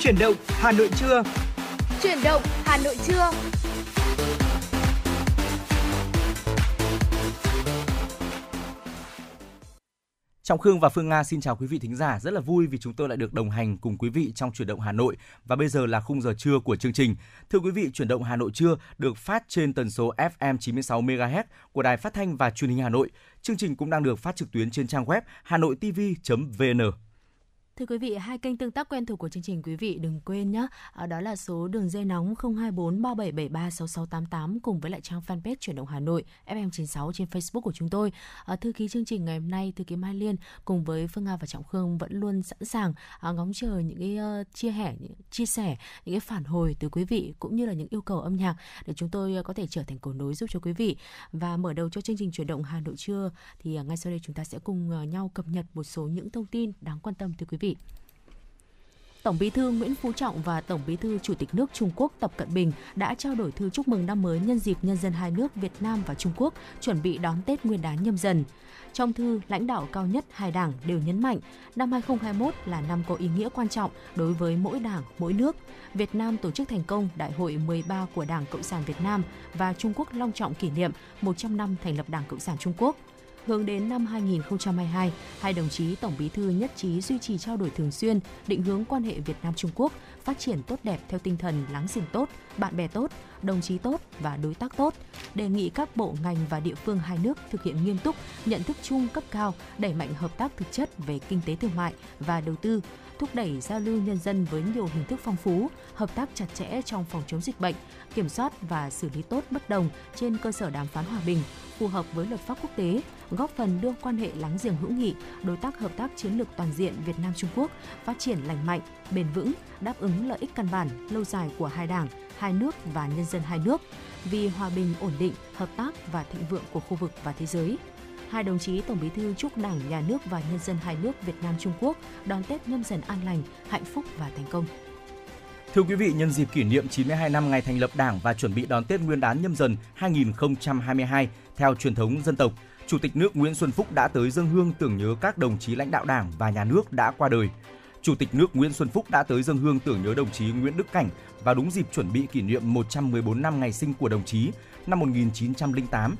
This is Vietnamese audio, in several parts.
Chuyển động Hà Nội trưa. Chuyển động Hà Nội trưa. Trọng Khương và Phương Nga xin chào quý vị thính giả. Rất là vui vì chúng tôi lại được đồng hành cùng quý vị trong chuyển động Hà Nội và bây giờ là khung giờ trưa của chương trình. Thưa quý vị, chuyển động Hà Nội trưa được phát trên tần số FM 96 MHz của Đài Phát thanh và Truyền hình Hà Nội. Chương trình cũng đang được phát trực tuyến trên trang web hanoitv.vn. Thưa quý vị, hai kênh tương tác quen thuộc của chương trình quý vị đừng quên nhé. À, đó là số đường dây nóng 024 3773 6688 cùng với lại trang fanpage chuyển động Hà Nội FM96 trên Facebook của chúng tôi. À, thư ký chương trình ngày hôm nay, thư ký Mai Liên cùng với Phương Nga và Trọng Khương vẫn luôn sẵn sàng à, ngóng chờ những cái uh, chia sẻ, những, chia sẻ những cái phản hồi từ quý vị cũng như là những yêu cầu âm nhạc để chúng tôi có thể trở thành cầu nối giúp cho quý vị. Và mở đầu cho chương trình chuyển động Hà Nội trưa thì uh, ngay sau đây chúng ta sẽ cùng uh, nhau cập nhật một số những thông tin đáng quan tâm từ quý vị. Tổng Bí thư Nguyễn Phú Trọng và Tổng Bí thư Chủ tịch nước Trung Quốc Tập Cận Bình đã trao đổi thư chúc mừng năm mới nhân dịp nhân dân hai nước Việt Nam và Trung Quốc chuẩn bị đón Tết Nguyên đán nhâm dần. Trong thư, lãnh đạo cao nhất hai đảng đều nhấn mạnh năm 2021 là năm có ý nghĩa quan trọng đối với mỗi đảng, mỗi nước. Việt Nam tổ chức thành công Đại hội 13 của Đảng Cộng sản Việt Nam và Trung Quốc long trọng kỷ niệm 100 năm thành lập Đảng Cộng sản Trung Quốc – Hướng đến năm 2022, hai đồng chí Tổng Bí thư nhất trí duy trì trao đổi thường xuyên, định hướng quan hệ Việt Nam Trung Quốc phát triển tốt đẹp theo tinh thần láng giềng tốt, bạn bè tốt, đồng chí tốt và đối tác tốt. Đề nghị các bộ ngành và địa phương hai nước thực hiện nghiêm túc, nhận thức chung cấp cao, đẩy mạnh hợp tác thực chất về kinh tế thương mại và đầu tư, thúc đẩy giao lưu nhân dân với nhiều hình thức phong phú, hợp tác chặt chẽ trong phòng chống dịch bệnh, kiểm soát và xử lý tốt bất đồng trên cơ sở đàm phán hòa bình, phù hợp với luật pháp quốc tế, góp phần đưa quan hệ láng giềng hữu nghị, đối tác hợp tác chiến lược toàn diện Việt Nam Trung Quốc phát triển lành mạnh, bền vững, đáp ứng lợi ích căn bản lâu dài của hai đảng, hai nước và nhân dân hai nước vì hòa bình ổn định, hợp tác và thịnh vượng của khu vực và thế giới. Hai đồng chí Tổng Bí thư chúc Đảng, Nhà nước và nhân dân hai nước Việt Nam Trung Quốc đón Tết nhâm dần an lành, hạnh phúc và thành công. Thưa quý vị, nhân dịp kỷ niệm 92 năm ngày thành lập Đảng và chuẩn bị đón Tết Nguyên đán nhâm dần 2022 theo truyền thống dân tộc, Chủ tịch nước Nguyễn Xuân Phúc đã tới dân hương tưởng nhớ các đồng chí lãnh đạo Đảng và nhà nước đã qua đời. Chủ tịch nước Nguyễn Xuân Phúc đã tới dân hương tưởng nhớ đồng chí Nguyễn Đức Cảnh và đúng dịp chuẩn bị kỷ niệm 114 năm ngày sinh của đồng chí năm 1908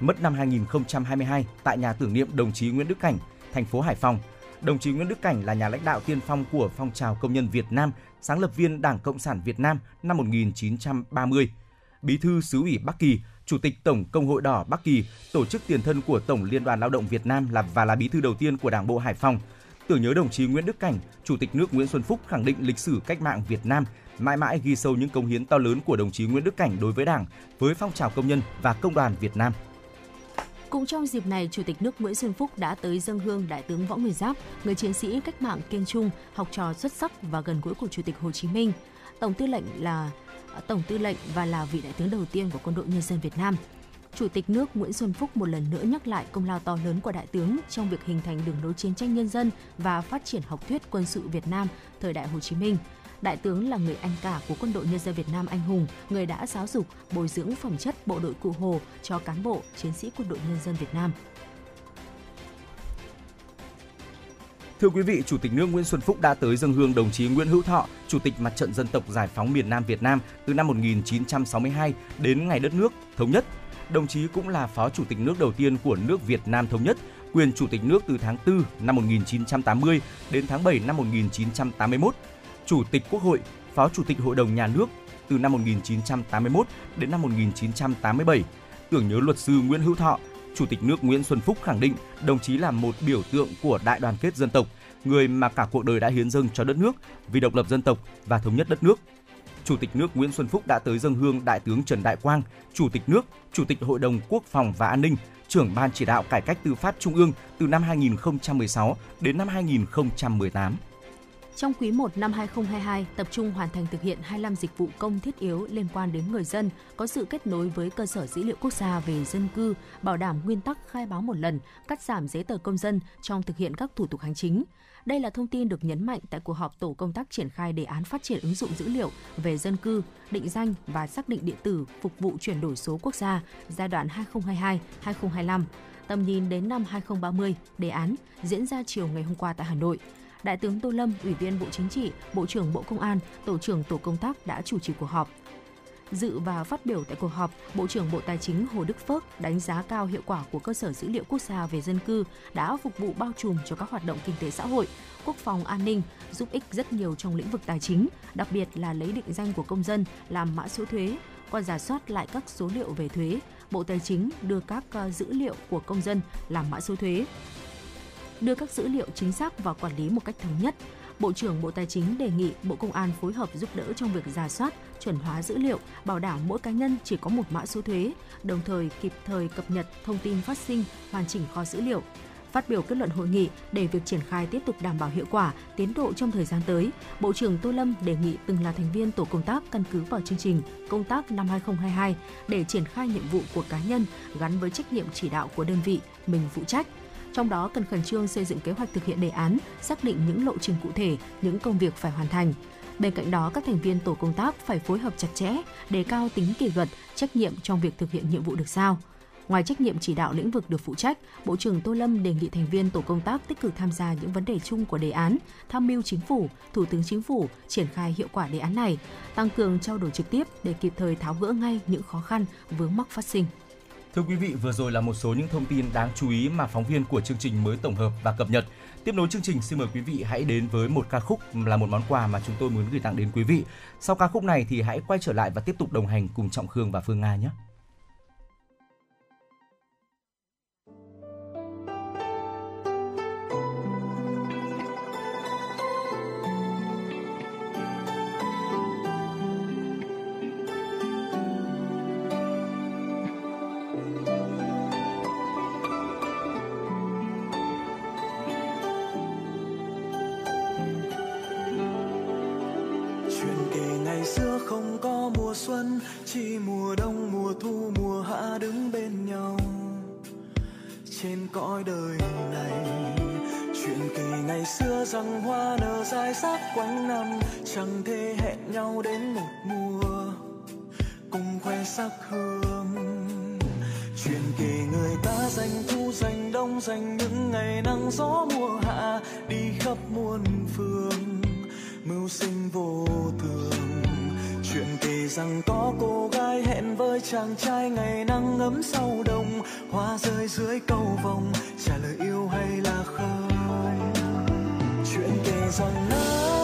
mất năm 2022 tại nhà tưởng niệm đồng chí Nguyễn Đức Cảnh, thành phố Hải Phòng. Đồng chí Nguyễn Đức Cảnh là nhà lãnh đạo tiên phong của phong trào công nhân Việt Nam, sáng lập viên Đảng Cộng sản Việt Nam năm 1930. Bí thư xứ ủy Bắc Kỳ, Chủ tịch Tổng Công hội Đỏ Bắc Kỳ, tổ chức tiền thân của Tổng Liên đoàn Lao động Việt Nam là và là bí thư đầu tiên của Đảng bộ Hải Phòng. Tưởng nhớ đồng chí Nguyễn Đức Cảnh, Chủ tịch nước Nguyễn Xuân Phúc khẳng định lịch sử cách mạng Việt Nam mãi mãi ghi sâu những công hiến to lớn của đồng chí Nguyễn Đức Cảnh đối với Đảng, với phong trào công nhân và công đoàn Việt Nam. Cũng trong dịp này, Chủ tịch nước Nguyễn Xuân Phúc đã tới dân hương Đại tướng Võ Nguyên Giáp, người chiến sĩ cách mạng kiên trung, học trò xuất sắc và gần gũi của Chủ tịch Hồ Chí Minh. Tổng tư lệnh là À, Tổng tư lệnh và là vị đại tướng đầu tiên của Quân đội Nhân dân Việt Nam. Chủ tịch nước Nguyễn Xuân Phúc một lần nữa nhắc lại công lao to lớn của đại tướng trong việc hình thành đường lối chiến tranh nhân dân và phát triển học thuyết quân sự Việt Nam thời đại Hồ Chí Minh. Đại tướng là người anh cả của quân đội nhân dân Việt Nam anh hùng, người đã giáo dục, bồi dưỡng phẩm chất bộ đội cụ Hồ cho cán bộ, chiến sĩ quân đội nhân dân Việt Nam. Thưa quý vị, Chủ tịch nước Nguyễn Xuân Phúc đã tới dân hương đồng chí Nguyễn Hữu Thọ, Chủ tịch Mặt trận Dân tộc Giải phóng miền Nam Việt Nam từ năm 1962 đến ngày đất nước thống nhất. Đồng chí cũng là Phó Chủ tịch nước đầu tiên của nước Việt Nam thống nhất, quyền Chủ tịch nước từ tháng 4 năm 1980 đến tháng 7 năm 1981, Chủ tịch Quốc hội, Phó Chủ tịch Hội đồng Nhà nước từ năm 1981 đến năm 1987. Tưởng nhớ luật sư Nguyễn Hữu Thọ, Chủ tịch nước Nguyễn Xuân Phúc khẳng định đồng chí là một biểu tượng của đại đoàn kết dân tộc, người mà cả cuộc đời đã hiến dâng cho đất nước vì độc lập dân tộc và thống nhất đất nước. Chủ tịch nước Nguyễn Xuân Phúc đã tới dân hương Đại tướng Trần Đại Quang, Chủ tịch nước, Chủ tịch Hội đồng Quốc phòng và An ninh, trưởng ban chỉ đạo cải cách tư pháp Trung ương từ năm 2016 đến năm 2018. Trong quý 1 năm 2022, tập trung hoàn thành thực hiện 25 dịch vụ công thiết yếu liên quan đến người dân, có sự kết nối với cơ sở dữ liệu quốc gia về dân cư, bảo đảm nguyên tắc khai báo một lần, cắt giảm giấy tờ công dân trong thực hiện các thủ tục hành chính. Đây là thông tin được nhấn mạnh tại cuộc họp tổ công tác triển khai đề án phát triển ứng dụng dữ liệu về dân cư, định danh và xác định điện tử phục vụ chuyển đổi số quốc gia giai đoạn 2022-2025, tầm nhìn đến năm 2030, đề án diễn ra chiều ngày hôm qua tại Hà Nội Đại tướng Tô Lâm, Ủy viên Bộ Chính trị, Bộ trưởng Bộ Công an, Tổ trưởng Tổ công tác đã chủ trì cuộc họp. Dự và phát biểu tại cuộc họp, Bộ trưởng Bộ Tài chính Hồ Đức Phước đánh giá cao hiệu quả của cơ sở dữ liệu quốc gia về dân cư đã phục vụ bao trùm cho các hoạt động kinh tế xã hội, quốc phòng an ninh, giúp ích rất nhiều trong lĩnh vực tài chính, đặc biệt là lấy định danh của công dân làm mã số thuế, qua giả soát lại các số liệu về thuế, Bộ Tài chính đưa các à, dữ liệu của công dân làm mã số thuế, đưa các dữ liệu chính xác vào quản lý một cách thống nhất. Bộ trưởng Bộ Tài chính đề nghị Bộ Công an phối hợp giúp đỡ trong việc giả soát, chuẩn hóa dữ liệu, bảo đảm mỗi cá nhân chỉ có một mã số thuế, đồng thời kịp thời cập nhật thông tin phát sinh, hoàn chỉnh kho dữ liệu. Phát biểu kết luận hội nghị để việc triển khai tiếp tục đảm bảo hiệu quả, tiến độ trong thời gian tới, Bộ trưởng Tô Lâm đề nghị từng là thành viên tổ công tác căn cứ vào chương trình công tác năm 2022 để triển khai nhiệm vụ của cá nhân gắn với trách nhiệm chỉ đạo của đơn vị mình phụ trách trong đó cần khẩn trương xây dựng kế hoạch thực hiện đề án, xác định những lộ trình cụ thể, những công việc phải hoàn thành. Bên cạnh đó, các thành viên tổ công tác phải phối hợp chặt chẽ, đề cao tính kỷ luật, trách nhiệm trong việc thực hiện nhiệm vụ được giao. Ngoài trách nhiệm chỉ đạo lĩnh vực được phụ trách, Bộ trưởng Tô Lâm đề nghị thành viên tổ công tác tích cực tham gia những vấn đề chung của đề án, tham mưu chính phủ, Thủ tướng Chính phủ triển khai hiệu quả đề án này, tăng cường trao đổi trực tiếp để kịp thời tháo gỡ ngay những khó khăn vướng mắc phát sinh. Thưa quý vị, vừa rồi là một số những thông tin đáng chú ý mà phóng viên của chương trình mới tổng hợp và cập nhật. Tiếp nối chương trình, xin mời quý vị hãy đến với một ca khúc là một món quà mà chúng tôi muốn gửi tặng đến quý vị. Sau ca khúc này thì hãy quay trở lại và tiếp tục đồng hành cùng Trọng Khương và Phương Nga nhé. Mùa xuân, chỉ mùa đông, mùa thu, mùa hạ đứng bên nhau. Trên cõi đời này, chuyện kỳ ngày xưa rằng hoa nở dài sắc quanh năm, chẳng thể hẹn nhau đến một mùa. Cùng khoe sắc hương, chuyện kỳ người ta dành thu dành đông dành những ngày nắng gió mùa hạ, đi khắp muôn phương, mưu sinh vô thường chuyện kể rằng có cô gái hẹn với chàng trai ngày nắng ấm sau đông hoa rơi dưới cầu vồng, trả lời yêu hay là khơi. Chuyện kể rằng nơi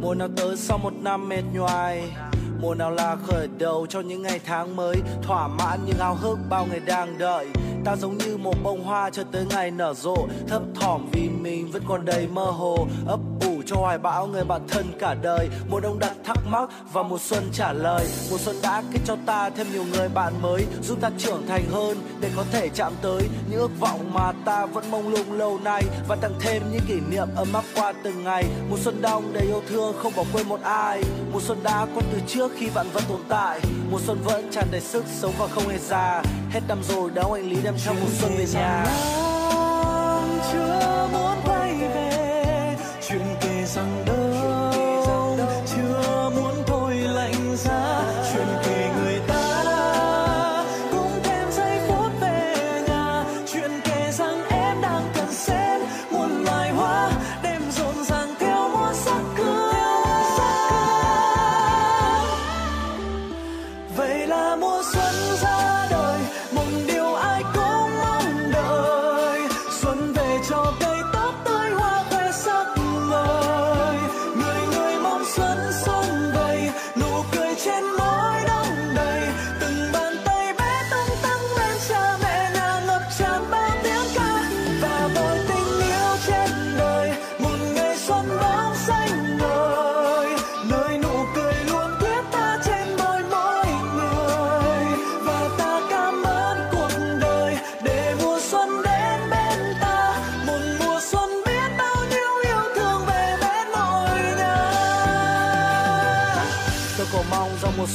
Mùa nào tới sau một năm mệt nhoài. Mùa nào là khởi đầu cho những ngày tháng mới. Thỏa mãn những ao hức bao ngày đang đợi. Ta giống như một bông hoa cho tới ngày nở rộ. Thấp thỏm vì mình vẫn còn đầy mơ hồ. Ấp cho hoài bão người bạn thân cả đời. Mùa đông đặt thắc mắc và mùa xuân trả lời. Mùa xuân đã kết cho ta thêm nhiều người bạn mới, giúp ta trưởng thành hơn để có thể chạm tới những ước vọng mà ta vẫn mong lung lâu nay và tặng thêm những kỷ niệm ấm áp qua từng ngày. Mùa xuân đông đầy yêu thương, không bỏ quên một ai. Mùa xuân đã có từ trước khi bạn vẫn tồn tại. Mùa xuân vẫn tràn đầy sức sống và không hề già. Hết năm rồi đâu anh lý đem theo mùa xuân về nhà. Chưa muốn quay về.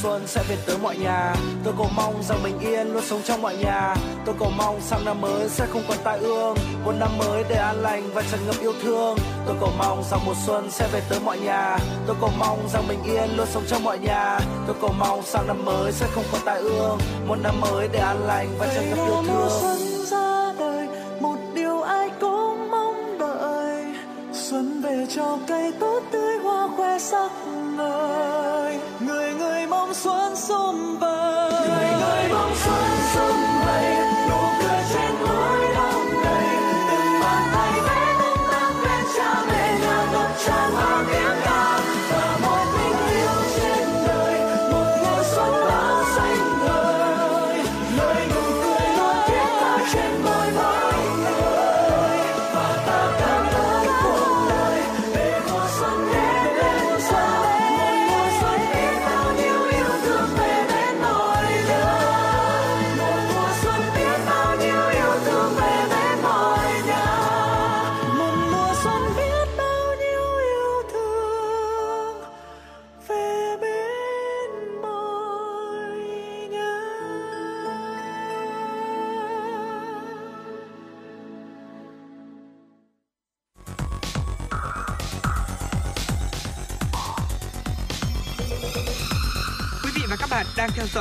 Xuân sẽ về tới mọi nhà. Tôi cầu mong rằng bình yên luôn sống trong mọi nhà. Tôi cầu mong sang năm mới sẽ không còn tai ương. Một năm mới để an lành và tràn ngập yêu thương. Tôi cầu mong rằng mùa xuân sẽ về tới mọi nhà. Tôi cầu mong rằng bình yên luôn sống trong mọi nhà. Tôi cầu mong sang năm mới sẽ không còn tai ương. Một năm mới để an lành và tràn ngập yêu thương. Xuân cho cây tốt tươi hoa khoe sắc ngời. Người người mong xuân sum vầy.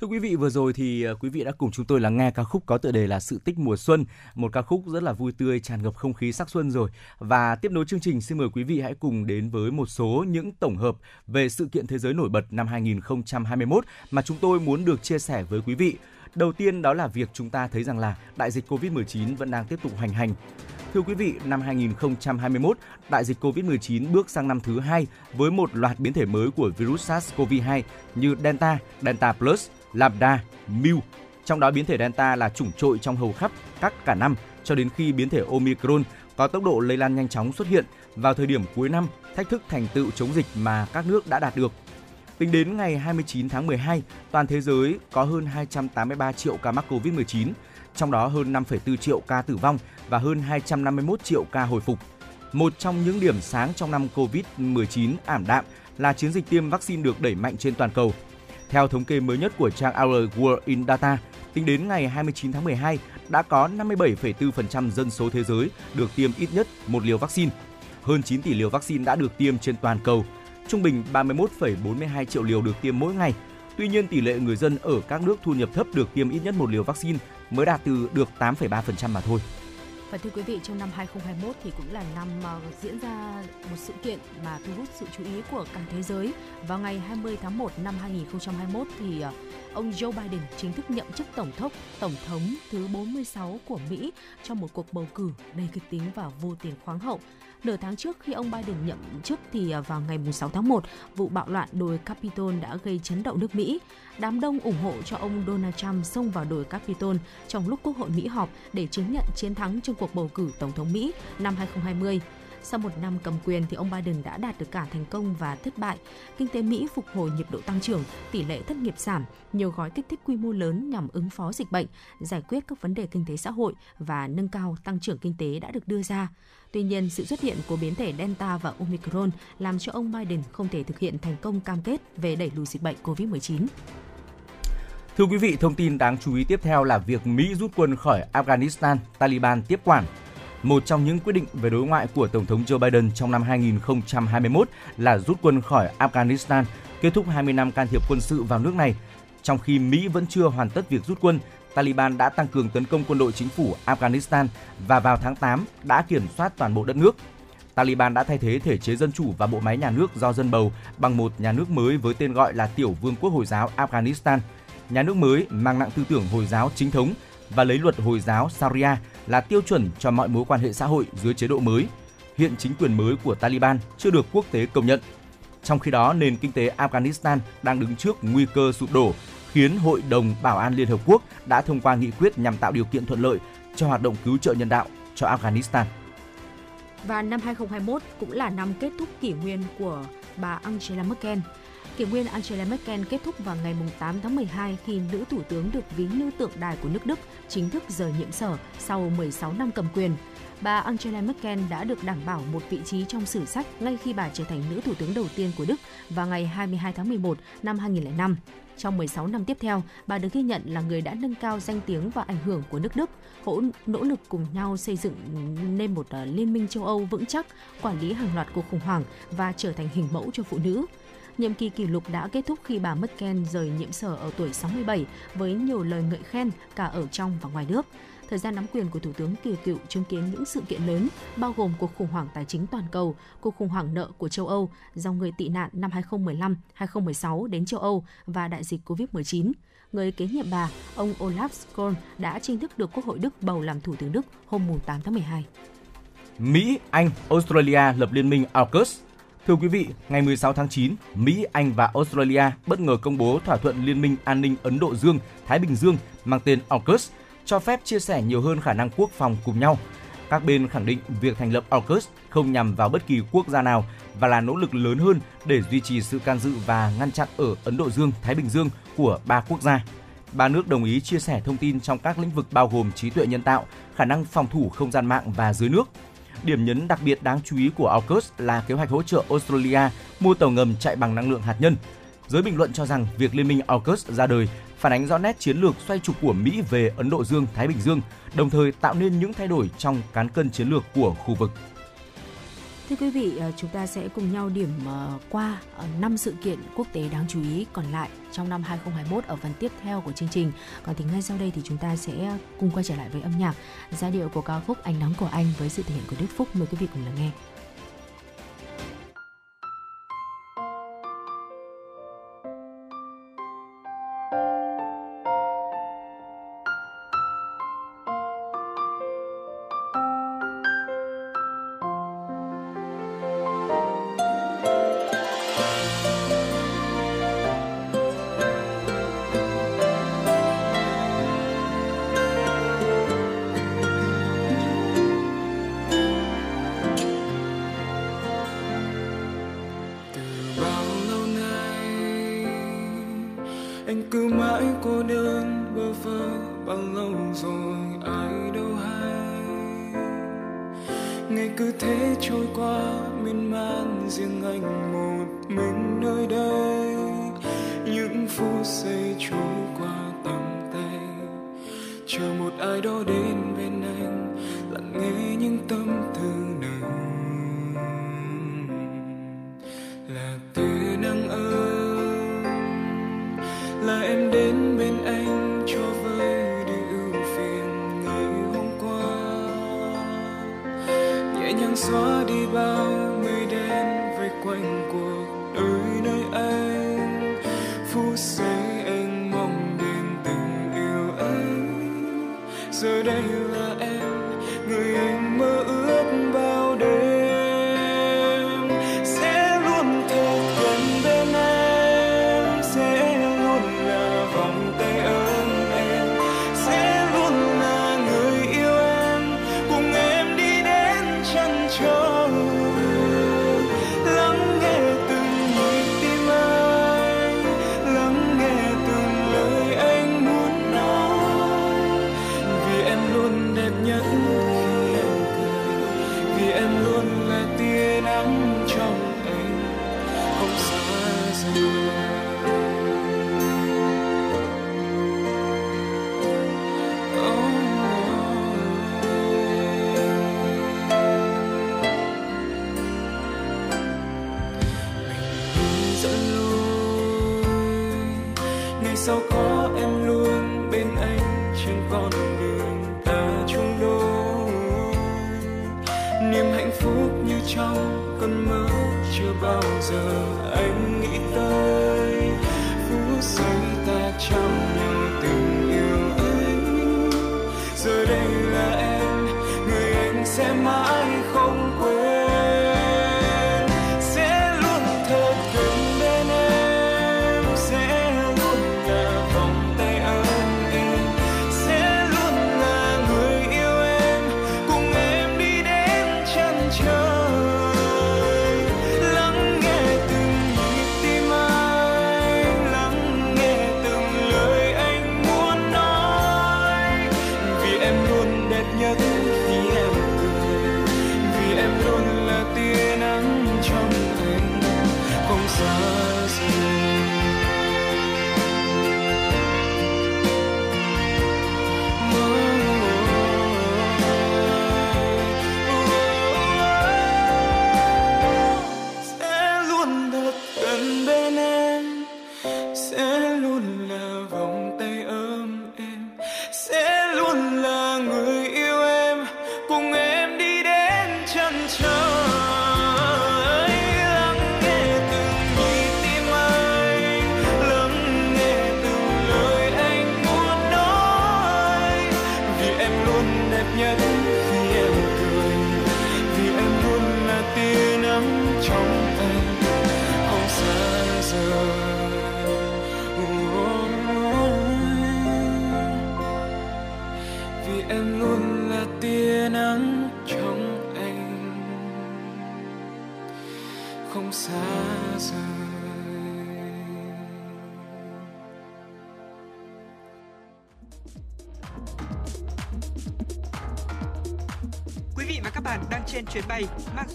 Thưa quý vị, vừa rồi thì ờ, quý vị đã cùng chúng tôi lắng nghe ca khúc có tựa đề là Sự tích mùa xuân, một ca khúc rất là vui tươi, tràn ngập không khí sắc xuân rồi. Và tiếp nối chương trình, xin mời quý vị hãy cùng đến với một số những tổng hợp về sự kiện thế giới nổi bật năm 2021 mà chúng tôi muốn được chia sẻ với quý vị. Đầu tiên đó là việc chúng ta thấy rằng là đại dịch Covid-19 vẫn đang tiếp tục hoành hành. Thưa quý vị, năm 2021, đại dịch Covid-19 bước sang năm thứ hai với một loạt biến thể mới của virus SARS-CoV-2 như Delta, Delta Plus, Lambda, Mu. Trong đó biến thể Delta là chủng trội trong hầu khắp các cả năm cho đến khi biến thể Omicron có tốc độ lây lan nhanh chóng xuất hiện vào thời điểm cuối năm, thách thức thành tựu chống dịch mà các nước đã đạt được. Tính đến ngày 29 tháng 12, toàn thế giới có hơn 283 triệu ca mắc COVID-19, trong đó hơn 5,4 triệu ca tử vong và hơn 251 triệu ca hồi phục. Một trong những điểm sáng trong năm COVID-19 ảm đạm là chiến dịch tiêm vaccine được đẩy mạnh trên toàn cầu. Theo thống kê mới nhất của trang Our World in Data, tính đến ngày 29 tháng 12, đã có 57,4% dân số thế giới được tiêm ít nhất một liều vaccine. Hơn 9 tỷ liều vaccine đã được tiêm trên toàn cầu, trung bình 31,42 triệu liều được tiêm mỗi ngày. Tuy nhiên, tỷ lệ người dân ở các nước thu nhập thấp được tiêm ít nhất một liều vaccine mới đạt từ được 8,3% mà thôi. Và thưa quý vị, trong năm 2021 thì cũng là năm ờ, diễn ra một sự kiện mà thu hút sự chú ý của cả thế giới. Vào ngày 20 tháng 1 năm 2021 thì ờ, ông Joe Biden chính thức nhậm chức tổng thống tổng thống thứ 46 của Mỹ trong một cuộc bầu cử đầy kịch tính và vô tiền khoáng hậu. Nửa tháng trước khi ông Biden nhậm chức thì à, vào ngày 6 tháng 1, vụ bạo loạn đồi Capitol đã gây chấn động nước Mỹ. Đám đông ủng hộ cho ông Donald Trump xông vào đồi Capitol trong lúc Quốc hội Mỹ họp để chứng nhận chiến thắng trong cuộc bầu cử Tổng thống Mỹ năm 2020. Sau một năm cầm quyền thì ông Biden đã đạt được cả thành công và thất bại. Kinh tế Mỹ phục hồi nhịp độ tăng trưởng, tỷ lệ thất nghiệp giảm, nhiều gói kích thích quy mô lớn nhằm ứng phó dịch bệnh, giải quyết các vấn đề kinh tế xã hội và nâng cao tăng trưởng kinh tế đã được đưa ra. Tuy nhiên, sự xuất hiện của biến thể Delta và Omicron làm cho ông Biden không thể thực hiện thành công cam kết về đẩy lùi dịch bệnh COVID-19. Thưa quý vị, thông tin đáng chú ý tiếp theo là việc Mỹ rút quân khỏi Afghanistan, Taliban tiếp quản. Một trong những quyết định về đối ngoại của Tổng thống Joe Biden trong năm 2021 là rút quân khỏi Afghanistan, kết thúc 20 năm can thiệp quân sự vào nước này. Trong khi Mỹ vẫn chưa hoàn tất việc rút quân, Taliban đã tăng cường tấn công quân đội chính phủ Afghanistan và vào tháng 8 đã kiểm soát toàn bộ đất nước. Taliban đã thay thế thể chế dân chủ và bộ máy nhà nước do dân bầu bằng một nhà nước mới với tên gọi là Tiểu Vương quốc Hồi giáo Afghanistan. Nhà nước mới mang nặng tư tưởng Hồi giáo chính thống và lấy luật Hồi giáo Sharia là tiêu chuẩn cho mọi mối quan hệ xã hội dưới chế độ mới. Hiện chính quyền mới của Taliban chưa được quốc tế công nhận. Trong khi đó, nền kinh tế Afghanistan đang đứng trước nguy cơ sụp đổ, khiến Hội đồng Bảo an Liên Hợp Quốc đã thông qua nghị quyết nhằm tạo điều kiện thuận lợi cho hoạt động cứu trợ nhân đạo cho Afghanistan. Và năm 2021 cũng là năm kết thúc kỷ nguyên của bà Angela Merkel. Kỷ nguyên Angela Merkel kết thúc vào ngày 8 tháng 12 khi nữ thủ tướng được ví như tượng đài của nước Đức chính thức rời nhiệm sở sau 16 năm cầm quyền. Bà Angela Merkel đã được đảm bảo một vị trí trong sử sách ngay khi bà trở thành nữ thủ tướng đầu tiên của Đức vào ngày 22 tháng 11 năm 2005. Trong 16 năm tiếp theo, bà được ghi nhận là người đã nâng cao danh tiếng và ảnh hưởng của nước Đức, hỗ nỗ lực cùng nhau xây dựng nên một ờ, liên minh châu Âu vững chắc, quản lý hàng loạt cuộc khủng hoảng và trở thành hình mẫu cho phụ nữ. Nhiệm kỳ kỷ lục đã kết thúc khi bà Merkel rời nhiệm sở ở tuổi 67 với nhiều lời ngợi khen cả ở trong và ngoài nước. Thời gian nắm quyền của Thủ tướng Kỳ Cựu chứng kiến những sự kiện lớn, bao gồm cuộc khủng hoảng tài chính toàn cầu, cuộc khủng hoảng nợ của châu Âu, dòng người tị nạn năm 2015-2016 đến châu Âu và đại dịch COVID-19 người kế nhiệm bà, ông Olaf Scholz đã chính thức được Quốc hội Đức bầu làm Thủ tướng Đức hôm 8 tháng 12. Mỹ, Anh, Australia lập liên minh AUKUS. Thưa quý vị, ngày 16 tháng 9, Mỹ, Anh và Australia bất ngờ công bố thỏa thuận Liên minh An ninh Ấn Độ Dương, Thái Bình Dương mang tên AUKUS, cho phép chia sẻ nhiều hơn khả năng quốc phòng cùng nhau. Các bên khẳng định việc thành lập AUKUS không nhằm vào bất kỳ quốc gia nào và là nỗ lực lớn hơn để duy trì sự can dự và ngăn chặn ở Ấn Độ Dương, Thái Bình Dương của ba quốc gia. Ba nước đồng ý chia sẻ thông tin trong các lĩnh vực bao gồm trí tuệ nhân tạo, khả năng phòng thủ không gian mạng và dưới nước – Điểm nhấn đặc biệt đáng chú ý của AUKUS là kế hoạch hỗ trợ Australia mua tàu ngầm chạy bằng năng lượng hạt nhân. Giới bình luận cho rằng việc liên minh AUKUS ra đời phản ánh rõ nét chiến lược xoay trục của Mỹ về Ấn Độ Dương, Thái Bình Dương, đồng thời tạo nên những thay đổi trong cán cân chiến lược của khu vực. Thưa quý vị, ờ, chúng ta sẽ cùng nhau điểm ờ, qua ờ, 5 sự kiện quốc tế đáng chú ý còn lại trong năm 2021 ở phần tiếp theo của chương trình. Còn thì ngay sau đây thì chúng ta sẽ cùng quay trở lại với âm nhạc, giai điệu của ca khúc Ánh nắng của anh với sự thể hiện của Đức Phúc. Mời quý vị cùng lắng nghe. Chờ một ai đó đến bên anh lặng nghe những tâm tư nở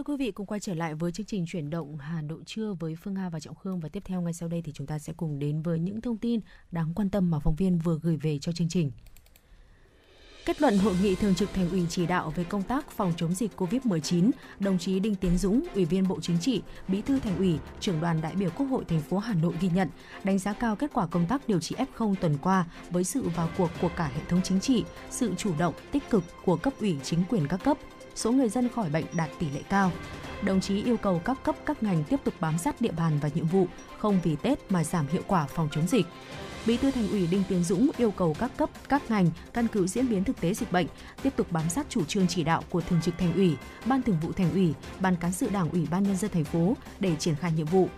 Thưa quý vị, cùng quay trở lại với chương trình chuyển động Hà Nội trưa với Phương Nga và Trọng Khương và tiếp theo ngay sau đây thì chúng ta sẽ cùng đến với những thông tin đáng quan tâm mà phóng viên vừa gửi về cho chương trình. Kết luận hội nghị thường trực thành ủy chỉ đạo về công tác phòng chống dịch COVID-19, đồng chí Đinh Tiến Dũng, Ủy viên Bộ Chính trị, Bí thư Thành ủy, trưởng đoàn đại biểu Quốc hội thành phố Hà Nội ghi nhận, đánh giá cao kết quả công tác điều trị F0 tuần qua với sự vào cuộc của cả hệ thống chính trị, sự chủ động, tích cực của cấp ủy chính quyền các cấp, số người dân khỏi bệnh đạt tỷ lệ cao. Đồng chí yêu cầu các cấp các ngành tiếp tục bám sát địa bàn và nhiệm vụ, không vì Tết mà giảm hiệu quả phòng chống dịch. Bí thư Thành ủy Đinh Tiến Dũng yêu cầu các cấp, các ngành căn cứ diễn biến thực tế dịch bệnh, tiếp tục bám sát chủ trương chỉ đạo của Thường trực Thành ủy, Ban Thường vụ Thành ủy, Ban cán sự Đảng ủy Ban nhân dân thành phố để triển khai nhiệm vụ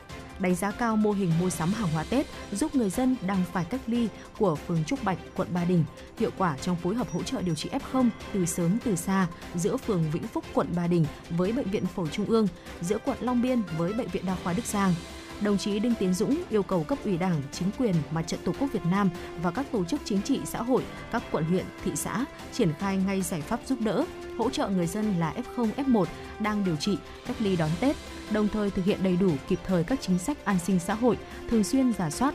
đánh giá cao mô hình mua sắm hàng hóa Tết giúp người dân đang phải cách ly của phường Trúc Bạch, quận Ba Đình, hiệu quả trong phối hợp hỗ trợ điều trị F0 từ sớm từ xa giữa phường Vĩnh Phúc, quận Ba Đình với Bệnh viện Phổi Trung ương, giữa quận Long Biên với Bệnh viện Đa khoa Đức Giang. Đồng chí Đinh Tiến Dũng yêu cầu cấp ủy Đảng, chính quyền, Mặt trận Tổ quốc Việt Nam và các tổ chức chính trị xã hội, các quận huyện, thị xã triển khai ngay giải pháp giúp đỡ, hỗ trợ người dân là F0, F1 đang điều trị, cách ly đón Tết, đồng thời thực hiện đầy đủ kịp thời các chính sách an sinh xã hội, thường xuyên giả soát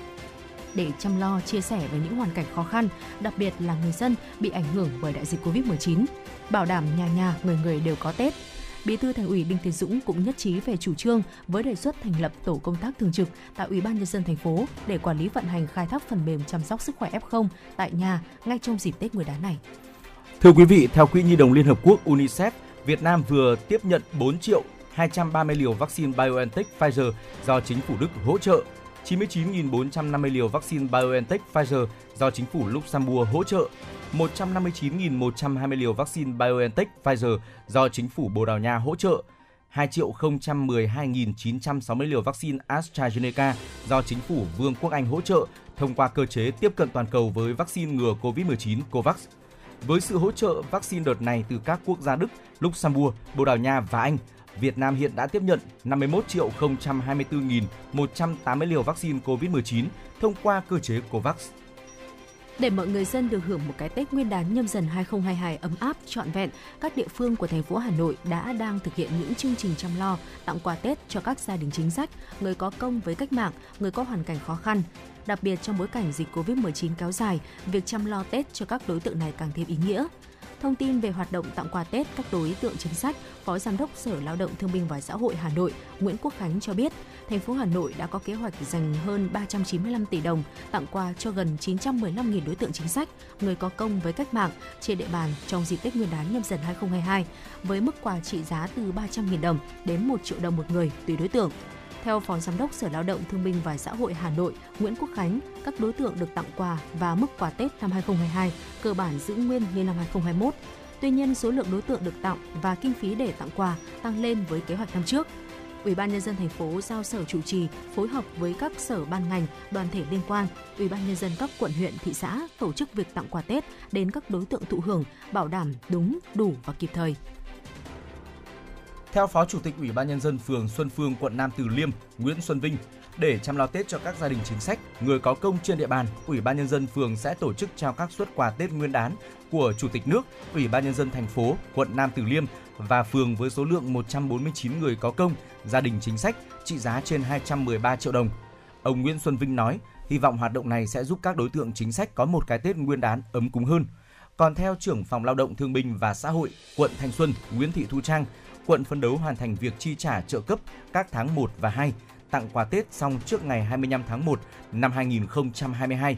để chăm lo chia sẻ với những hoàn cảnh khó khăn, đặc biệt là người dân bị ảnh hưởng bởi đại dịch Covid-19, bảo đảm nhà nhà người người đều có Tết, Bí thư Thành ủy Đinh Tiến Dũng cũng nhất trí về chủ trương với đề xuất thành lập tổ công tác thường trực tại Ủy ban nhân dân thành phố để quản lý vận hành khai thác phần mềm chăm sóc sức khỏe F0 tại nhà ngay trong dịp Tết Nguyên đán này. Thưa quý vị, theo Quỹ Nhi đồng Liên Hợp Quốc UNICEF, Việt Nam vừa tiếp nhận 4 triệu 230 liều vaccine BioNTech Pfizer do chính phủ Đức hỗ trợ, 99.450 liều vaccine BioNTech Pfizer do chính phủ Luxembourg hỗ trợ, 159.120 liều vaccine BioNTech Pfizer do chính phủ Bồ Đào Nha hỗ trợ, 2 triệu 012.960 liều vaccine AstraZeneca do chính phủ Vương quốc Anh hỗ trợ thông qua cơ chế tiếp cận toàn cầu với vaccine ngừa COVID-19 COVAX. Với sự hỗ trợ vaccine đợt này từ các quốc gia Đức, Luxembourg, Bồ Đào Nha và Anh, Việt Nam hiện đã tiếp nhận 51 triệu 024.180 liều vaccine COVID-19 thông qua cơ chế COVAX. Để mọi người dân được hưởng một cái Tết Nguyên đán nhâm dần 2022 ấm áp, trọn vẹn, các địa phương của thành phố Hà Nội đã đang thực hiện những chương trình chăm lo, tặng quà Tết cho các gia đình chính sách, người có công với cách mạng, người có hoàn cảnh khó khăn. Đặc biệt trong bối cảnh dịch Covid-19 kéo dài, việc chăm lo Tết cho các đối tượng này càng thêm ý nghĩa. Thông tin về hoạt động tặng quà Tết các đối tượng chính sách, Phó Giám đốc Sở Lao động Thương binh và Xã hội Hà Nội Nguyễn Quốc Khánh cho biết, thành phố Hà Nội đã có kế hoạch dành hơn 395 tỷ đồng tặng quà cho gần 915.000 đối tượng chính sách, người có công với cách mạng trên địa bàn trong dịp Tết Nguyên đán nhâm dần 2022 với mức quà trị giá từ 300.000 đồng đến 1 triệu đồng một người tùy đối tượng. Theo Phó Giám đốc Sở Lao động Thương binh và Xã hội Hà Nội Nguyễn Quốc Khánh, các đối tượng được tặng quà và mức quà Tết năm 2022 cơ bản giữ nguyên như năm 2021. Tuy nhiên, số lượng đối tượng được tặng và kinh phí để tặng quà tăng lên với kế hoạch năm trước. Ủy ban nhân dân thành phố giao sở chủ trì phối hợp với các sở ban ngành, đoàn thể liên quan, Ủy ban nhân dân các quận huyện, thị xã tổ chức việc tặng quà Tết đến các đối tượng thụ hưởng, bảo đảm đúng, đủ và kịp thời. Theo Phó Chủ tịch Ủy ban nhân dân phường Xuân Phương, quận Nam Từ Liêm, Nguyễn Xuân Vinh, để chăm lo Tết cho các gia đình chính sách, người có công trên địa bàn, Ủy ban nhân dân phường sẽ tổ chức trao các suất quà Tết Nguyên đán của Chủ tịch nước, Ủy ban nhân dân thành phố, quận Nam Từ Liêm và phường với số lượng 149 người có công, gia đình chính sách trị giá trên 213 triệu đồng. Ông Nguyễn Xuân Vinh nói, hy vọng hoạt động này sẽ giúp các đối tượng chính sách có một cái Tết Nguyên đán ấm cúng hơn. Còn theo trưởng phòng Lao động Thương binh và Xã hội, quận Thanh Xuân, Nguyễn Thị Thu Trang, quận phấn đấu hoàn thành việc chi trả trợ cấp các tháng 1 và 2, tặng quà Tết xong trước ngày 25 tháng 1 năm 2022.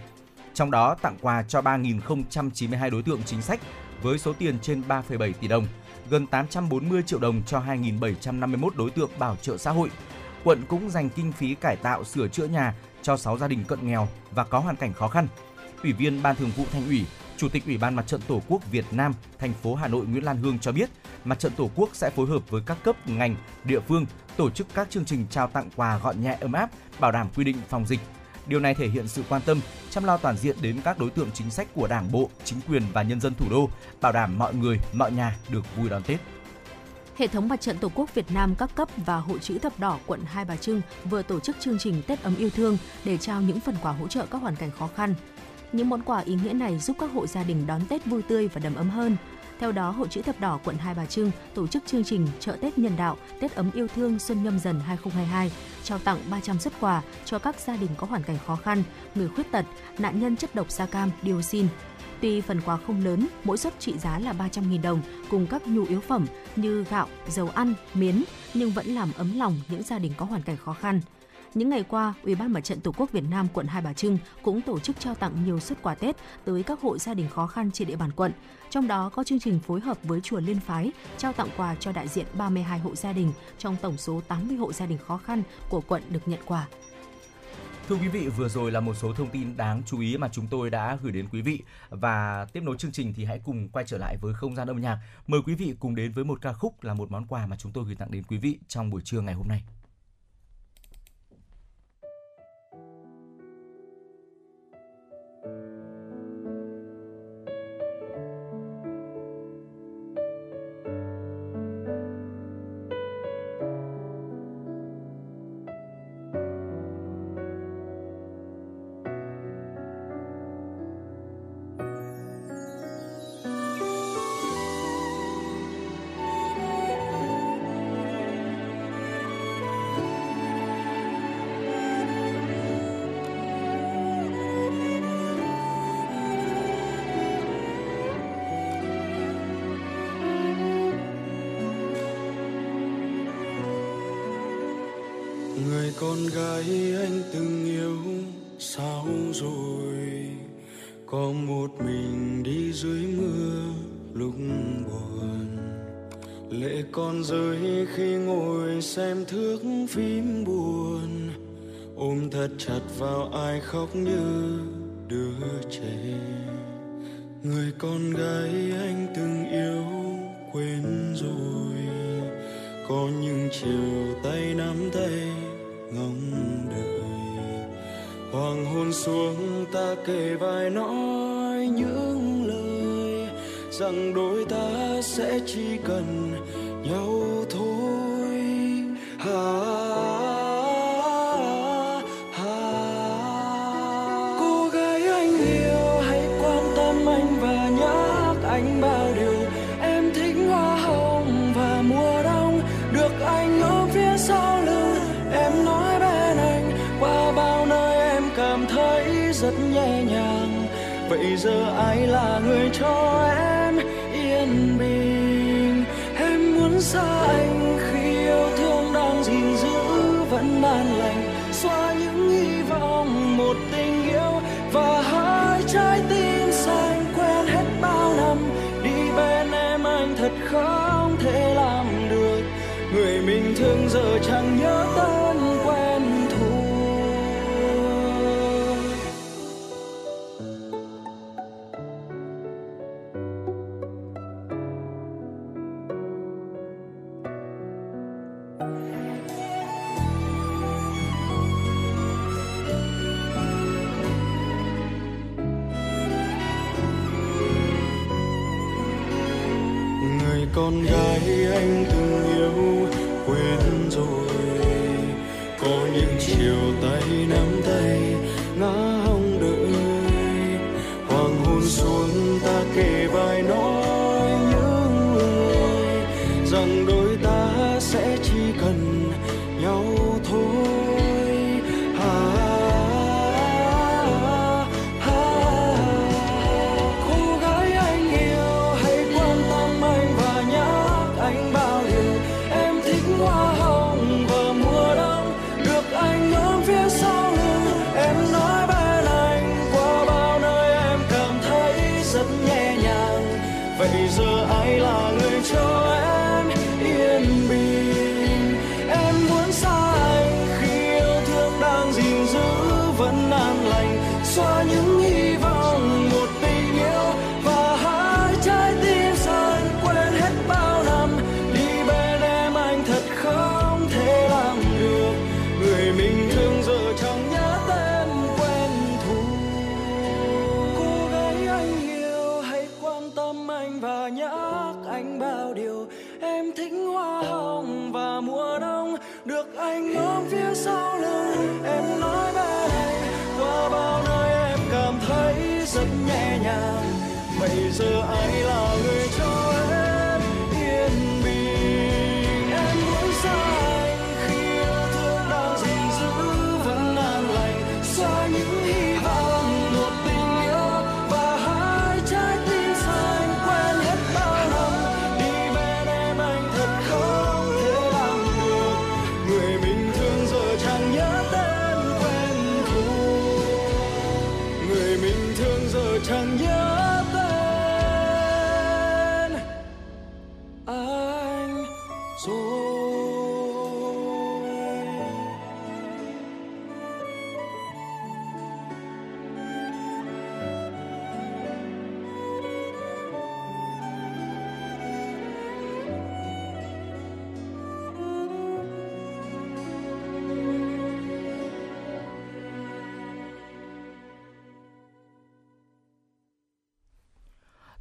Trong đó tặng quà cho 3.092 đối tượng chính sách với số tiền trên 3,7 tỷ đồng, gần 840 triệu đồng cho 2.751 đối tượng bảo trợ xã hội. Quận cũng dành kinh phí cải tạo sửa chữa nhà cho 6 gia đình cận nghèo và có hoàn cảnh khó khăn. Ủy viên Ban Thường vụ Thành ủy, Chủ tịch Ủy ban Mặt trận Tổ quốc Việt Nam thành phố Hà Nội Nguyễn Lan Hương cho biết, Mặt trận Tổ quốc sẽ phối hợp với các cấp ngành, địa phương tổ chức các chương trình trao tặng quà gọn nhẹ ấm áp, bảo đảm quy định phòng dịch. Điều này thể hiện sự quan tâm, chăm lo toàn diện đến các đối tượng chính sách của Đảng bộ, chính quyền và nhân dân thủ đô, bảo đảm mọi người, mọi nhà được vui đón Tết. Hệ thống Mặt trận Tổ quốc Việt Nam các cấp và Hội chữ thập đỏ quận Hai Bà Trưng vừa tổ chức chương trình Tết ấm yêu thương để trao những phần quà hỗ trợ các hoàn cảnh khó khăn. Những món quà ý nghĩa này giúp các hộ gia đình đón Tết vui tươi và đầm ấm hơn. Theo đó, Hội chữ thập đỏ quận Hai Bà Trưng tổ chức chương trình chợ Tết nhân đạo Tết ấm yêu thương Xuân nhâm dần 2022, trao tặng 300 xuất quà cho các gia đình có hoàn cảnh khó khăn, người khuyết tật, nạn nhân chất độc da cam, dioxin. Tuy phần quà không lớn, mỗi suất trị giá là 300.000 đồng cùng các nhu yếu phẩm như gạo, dầu ăn, miến, nhưng vẫn làm ấm lòng những gia đình có hoàn cảnh khó khăn. Những ngày qua, Ủy ban Mặt trận Tổ quốc Việt Nam quận Hai Bà Trưng cũng tổ chức trao tặng nhiều suất quà Tết tới các hộ gia đình khó khăn trên địa bàn quận. Trong đó có chương trình phối hợp với chùa Liên Phái trao tặng quà cho đại diện 32 hộ gia đình trong tổng số 80 hộ gia đình khó khăn của quận được nhận quà. Thưa quý vị, vừa rồi là một số thông tin đáng chú ý mà chúng tôi đã gửi đến quý vị và tiếp nối chương trình thì hãy cùng quay trở lại với không gian âm nhạc. Mời quý vị cùng đến với một ca khúc là một món quà mà chúng tôi gửi tặng đến quý vị trong buổi trưa ngày hôm nay. Khóc như giờ ai là người cho em yên bình? Em muốn xa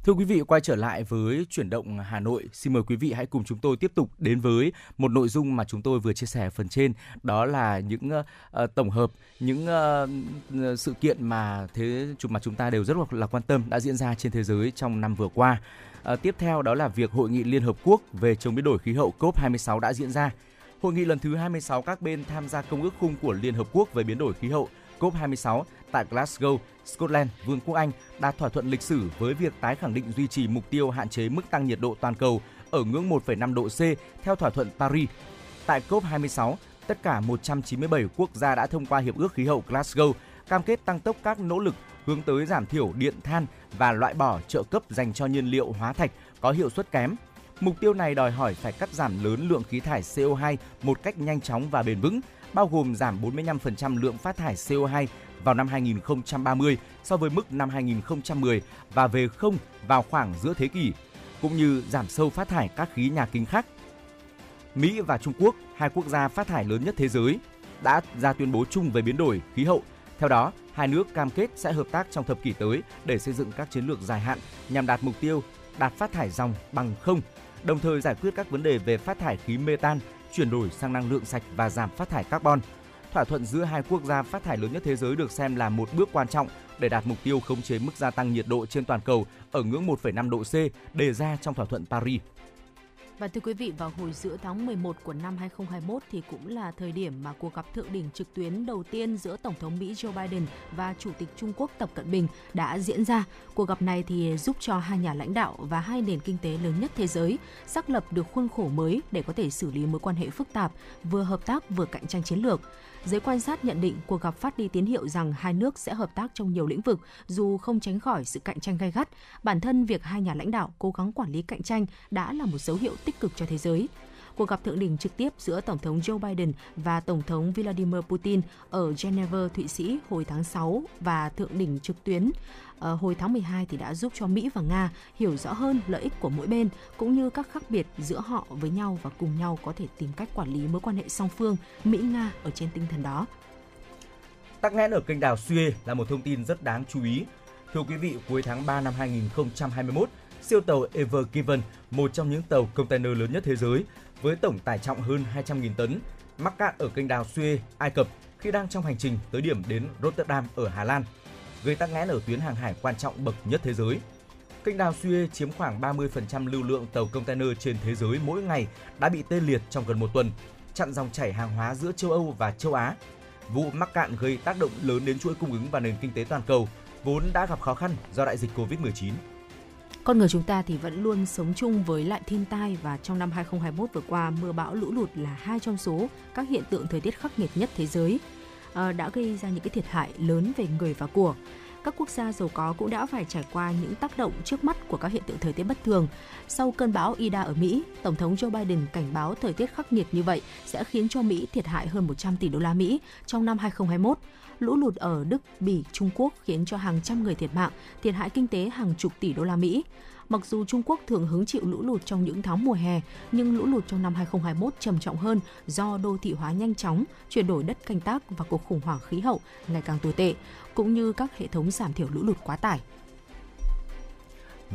Thưa quý vị, quay trở lại với chuyển động Hà Nội. Xin mời quý vị hãy cùng chúng tôi tiếp tục đến với một nội dung mà chúng tôi vừa chia sẻ ở phần trên. Đó là những uh, tổng hợp, những uh, sự kiện mà thế mà chúng ta đều rất là quan tâm đã diễn ra trên thế giới trong năm vừa qua. Uh, tiếp theo đó là việc Hội nghị Liên Hợp Quốc về chống biến đổi khí hậu COP26 đã diễn ra. Hội nghị lần thứ 26 các bên tham gia Công ước khung của Liên Hợp Quốc về biến đổi khí hậu COP26 tại Glasgow, Scotland, Vương quốc Anh đạt thỏa thuận lịch sử với việc tái khẳng định duy trì mục tiêu hạn chế mức tăng nhiệt độ toàn cầu ở ngưỡng 1,5 độ C theo thỏa thuận Paris. Tại COP26, tất cả 197 quốc gia đã thông qua Hiệp ước Khí hậu Glasgow, cam kết tăng tốc các nỗ lực hướng tới giảm thiểu điện than và loại bỏ trợ cấp dành cho nhiên liệu hóa thạch có hiệu suất kém. Mục tiêu này đòi hỏi phải cắt giảm lớn lượng khí thải CO2 một cách nhanh chóng và bền vững, bao gồm giảm 45% lượng phát thải CO2 vào năm 2030 so với mức năm 2010 và về không vào khoảng giữa thế kỷ, cũng như giảm sâu phát thải các khí nhà kính khác. Mỹ và Trung Quốc, hai quốc gia phát thải lớn nhất thế giới, đã ra tuyên bố chung về biến đổi khí hậu. Theo đó, hai nước cam kết sẽ hợp tác trong thập kỷ tới để xây dựng các chiến lược dài hạn nhằm đạt mục tiêu đạt phát thải dòng bằng không, đồng thời giải quyết các vấn đề về phát thải khí mê tan chuyển đổi sang năng lượng sạch và giảm phát thải carbon. Thỏa thuận giữa hai quốc gia phát thải lớn nhất thế giới được xem là một bước quan trọng để đạt mục tiêu khống chế mức gia tăng nhiệt độ trên toàn cầu ở ngưỡng 1,5 độ C đề ra trong thỏa thuận Paris. Và thưa quý vị, vào hồi giữa tháng 11 của năm 2021 thì cũng là thời điểm mà cuộc gặp thượng đỉnh trực tuyến đầu tiên giữa Tổng thống Mỹ Joe Biden và Chủ tịch Trung Quốc Tập Cận Bình đã diễn ra. Cuộc gặp này thì giúp cho hai nhà lãnh đạo và hai nền kinh tế lớn nhất thế giới xác lập được khuôn khổ mới để có thể xử lý mối quan hệ phức tạp, vừa hợp tác vừa cạnh tranh chiến lược. Giới quan sát nhận định cuộc gặp phát đi tín hiệu rằng hai nước sẽ hợp tác trong nhiều lĩnh vực, dù không tránh khỏi sự cạnh tranh gay gắt. Bản thân việc hai nhà lãnh đạo cố gắng quản lý cạnh tranh đã là một dấu hiệu tích cực cho thế giới. Cuộc gặp thượng đỉnh trực tiếp giữa Tổng thống Joe Biden và Tổng thống Vladimir Putin ở Geneva, Thụy Sĩ hồi tháng 6 và thượng đỉnh trực tuyến ờ, hồi tháng 12 thì đã giúp cho Mỹ và Nga hiểu rõ hơn lợi ích của mỗi bên cũng như các khác biệt giữa họ với nhau và cùng nhau có thể tìm cách quản lý mối quan hệ song phương Mỹ-Nga ở trên tinh thần đó. Tắc nghẽn ở kênh đào Suez là một thông tin rất đáng chú ý. Thưa quý vị, cuối tháng 3 năm 2021, siêu tàu Ever Given, một trong những tàu container lớn nhất thế giới, với tổng tải trọng hơn 200.000 tấn, mắc cạn ở kênh đào Suez, Ai Cập khi đang trong hành trình tới điểm đến Rotterdam ở Hà Lan, gây tắc nghẽn ở tuyến hàng hải quan trọng bậc nhất thế giới. Kênh đào Suez chiếm khoảng 30% lưu lượng tàu container trên thế giới mỗi ngày đã bị tê liệt trong gần một tuần, chặn dòng chảy hàng hóa giữa châu Âu và châu Á. Vụ mắc cạn gây tác động lớn đến chuỗi cung ứng và nền kinh tế toàn cầu, vốn đã gặp khó khăn do đại dịch Covid-19. Con người chúng ta thì vẫn luôn sống chung với lại thiên tai và trong năm 2021 vừa qua, mưa bão lũ lụt là hai trong số các hiện tượng thời tiết khắc nghiệt nhất thế giới ờ, đã gây ra những cái thiệt hại lớn về người và của các quốc gia giàu có cũng đã phải trải qua những tác động trước mắt của các hiện tượng thời tiết bất thường. Sau cơn bão Ida ở Mỹ, Tổng thống Joe Biden cảnh báo thời tiết khắc nghiệt như vậy sẽ khiến cho Mỹ thiệt hại hơn 100 tỷ đô la Mỹ trong năm 2021. Lũ lụt ở Đức, Bỉ, Trung Quốc khiến cho hàng trăm người thiệt mạng, thiệt hại kinh tế hàng chục tỷ đô la Mỹ. Mặc dù Trung Quốc thường hứng chịu lũ lụt trong những tháng mùa hè, nhưng lũ lụt trong năm 2021 trầm trọng hơn do đô thị hóa nhanh chóng, chuyển đổi đất canh tác và cuộc khủng hoảng khí hậu ngày càng tồi tệ, cũng như các hệ thống giảm thiểu lũ lụt quá tải.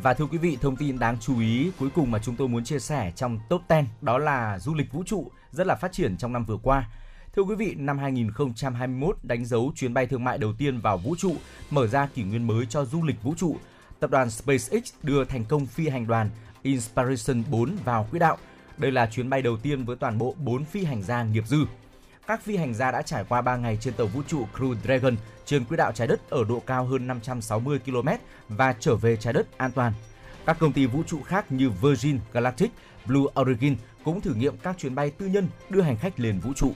Và thưa quý vị, thông tin đáng chú ý cuối cùng mà chúng tôi muốn chia sẻ trong top 10 đó là du lịch vũ trụ rất là phát triển trong năm vừa qua. Thưa quý vị, năm 2021 đánh dấu chuyến bay thương mại đầu tiên vào vũ trụ, mở ra kỷ nguyên mới cho du lịch vũ trụ. Tập đoàn SpaceX đưa thành công phi hành đoàn Inspiration 4 vào quỹ đạo. Đây là chuyến bay đầu tiên với toàn bộ 4 phi hành gia nghiệp dư. Các phi hành gia đã trải qua 3 ngày trên tàu vũ trụ Crew Dragon trên quỹ đạo trái đất ở độ cao hơn 560 km và trở về trái đất an toàn. Các công ty vũ trụ khác như Virgin Galactic, Blue Origin cũng thử nghiệm các chuyến bay tư nhân đưa hành khách lên vũ trụ.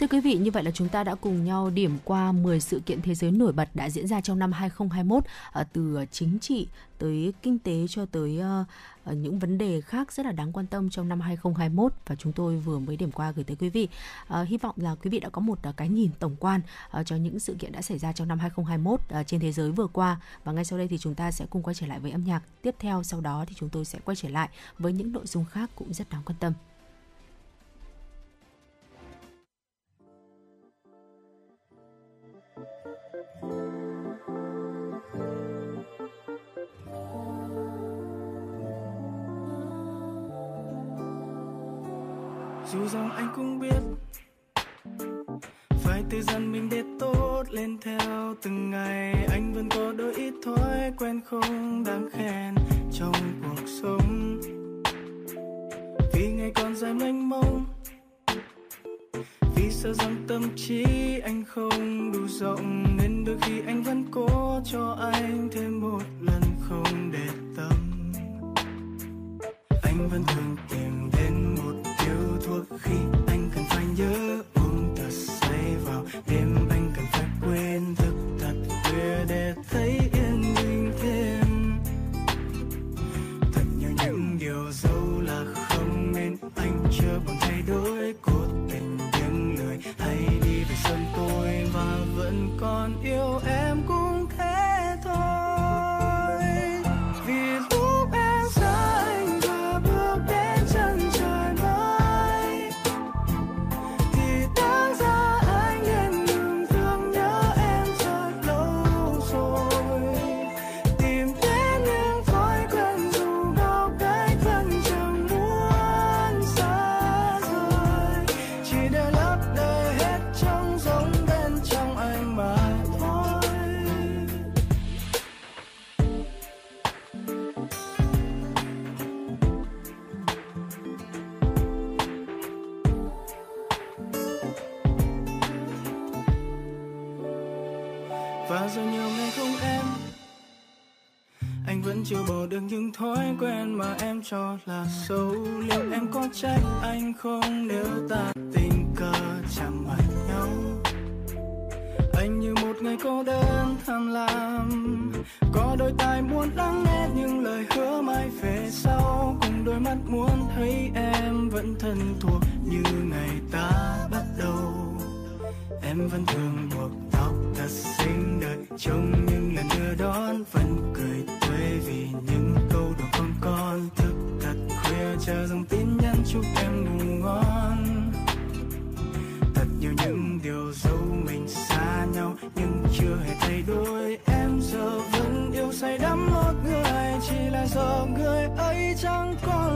Thưa quý vị, như vậy là chúng ta đã cùng nhau điểm qua 10 sự kiện thế giới nổi bật đã diễn ra trong năm 2021 ở ờ, từ chính trị tới kinh tế cho tới uh, những vấn đề khác rất là đáng quan tâm trong năm 2021 và chúng tôi vừa mới điểm qua gửi tới quý vị. Uh, hy vọng là quý vị đã có một uh, cái nhìn tổng quan uh, cho những sự kiện đã xảy ra trong năm 2021 uh, trên thế giới vừa qua và ngay sau đây thì chúng ta sẽ cùng quay trở lại với âm nhạc. Tiếp theo sau đó thì chúng tôi sẽ quay trở lại với những nội dung khác cũng rất đáng quan tâm. Dù rằng anh cũng biết phải tự dần mình để tốt lên theo từng ngày. Anh vẫn có đôi ít thói quen không đáng khen trong cuộc sống. Vì ngày còn dài mênh mông, vì sợ rằng tâm trí anh không đủ rộng, nên đôi khi anh vẫn cố cho anh thêm một lần không để tâm. Anh vẫn thường tìm khi anh cần phải nhớ uống thật say vào đêm được những thói quen mà em cho là xấu. Liệu em có trách anh không nếu ta tình cờ chạm mặt nhau? Anh như một người cô đơn tham lam. Có đôi tai muốn lắng nghe những lời hứa mai về sau. Cùng đôi mắt muốn thấy em vẫn thân thuộc như ngày ta bắt đầu. Em vẫn thường buộc tóc thật xinh đợi trông những lần đưa đón. Vẫn cười tươi vì những câu đùa con con thức thật khuya chờ dòng tin nhắn chúc em ngủ ngon. Thật nhiều những điều dấu mình xa nhau, nhưng chưa hề thay đổi. Em giờ vẫn yêu say đắm một người, chỉ là do người ấy chẳng còn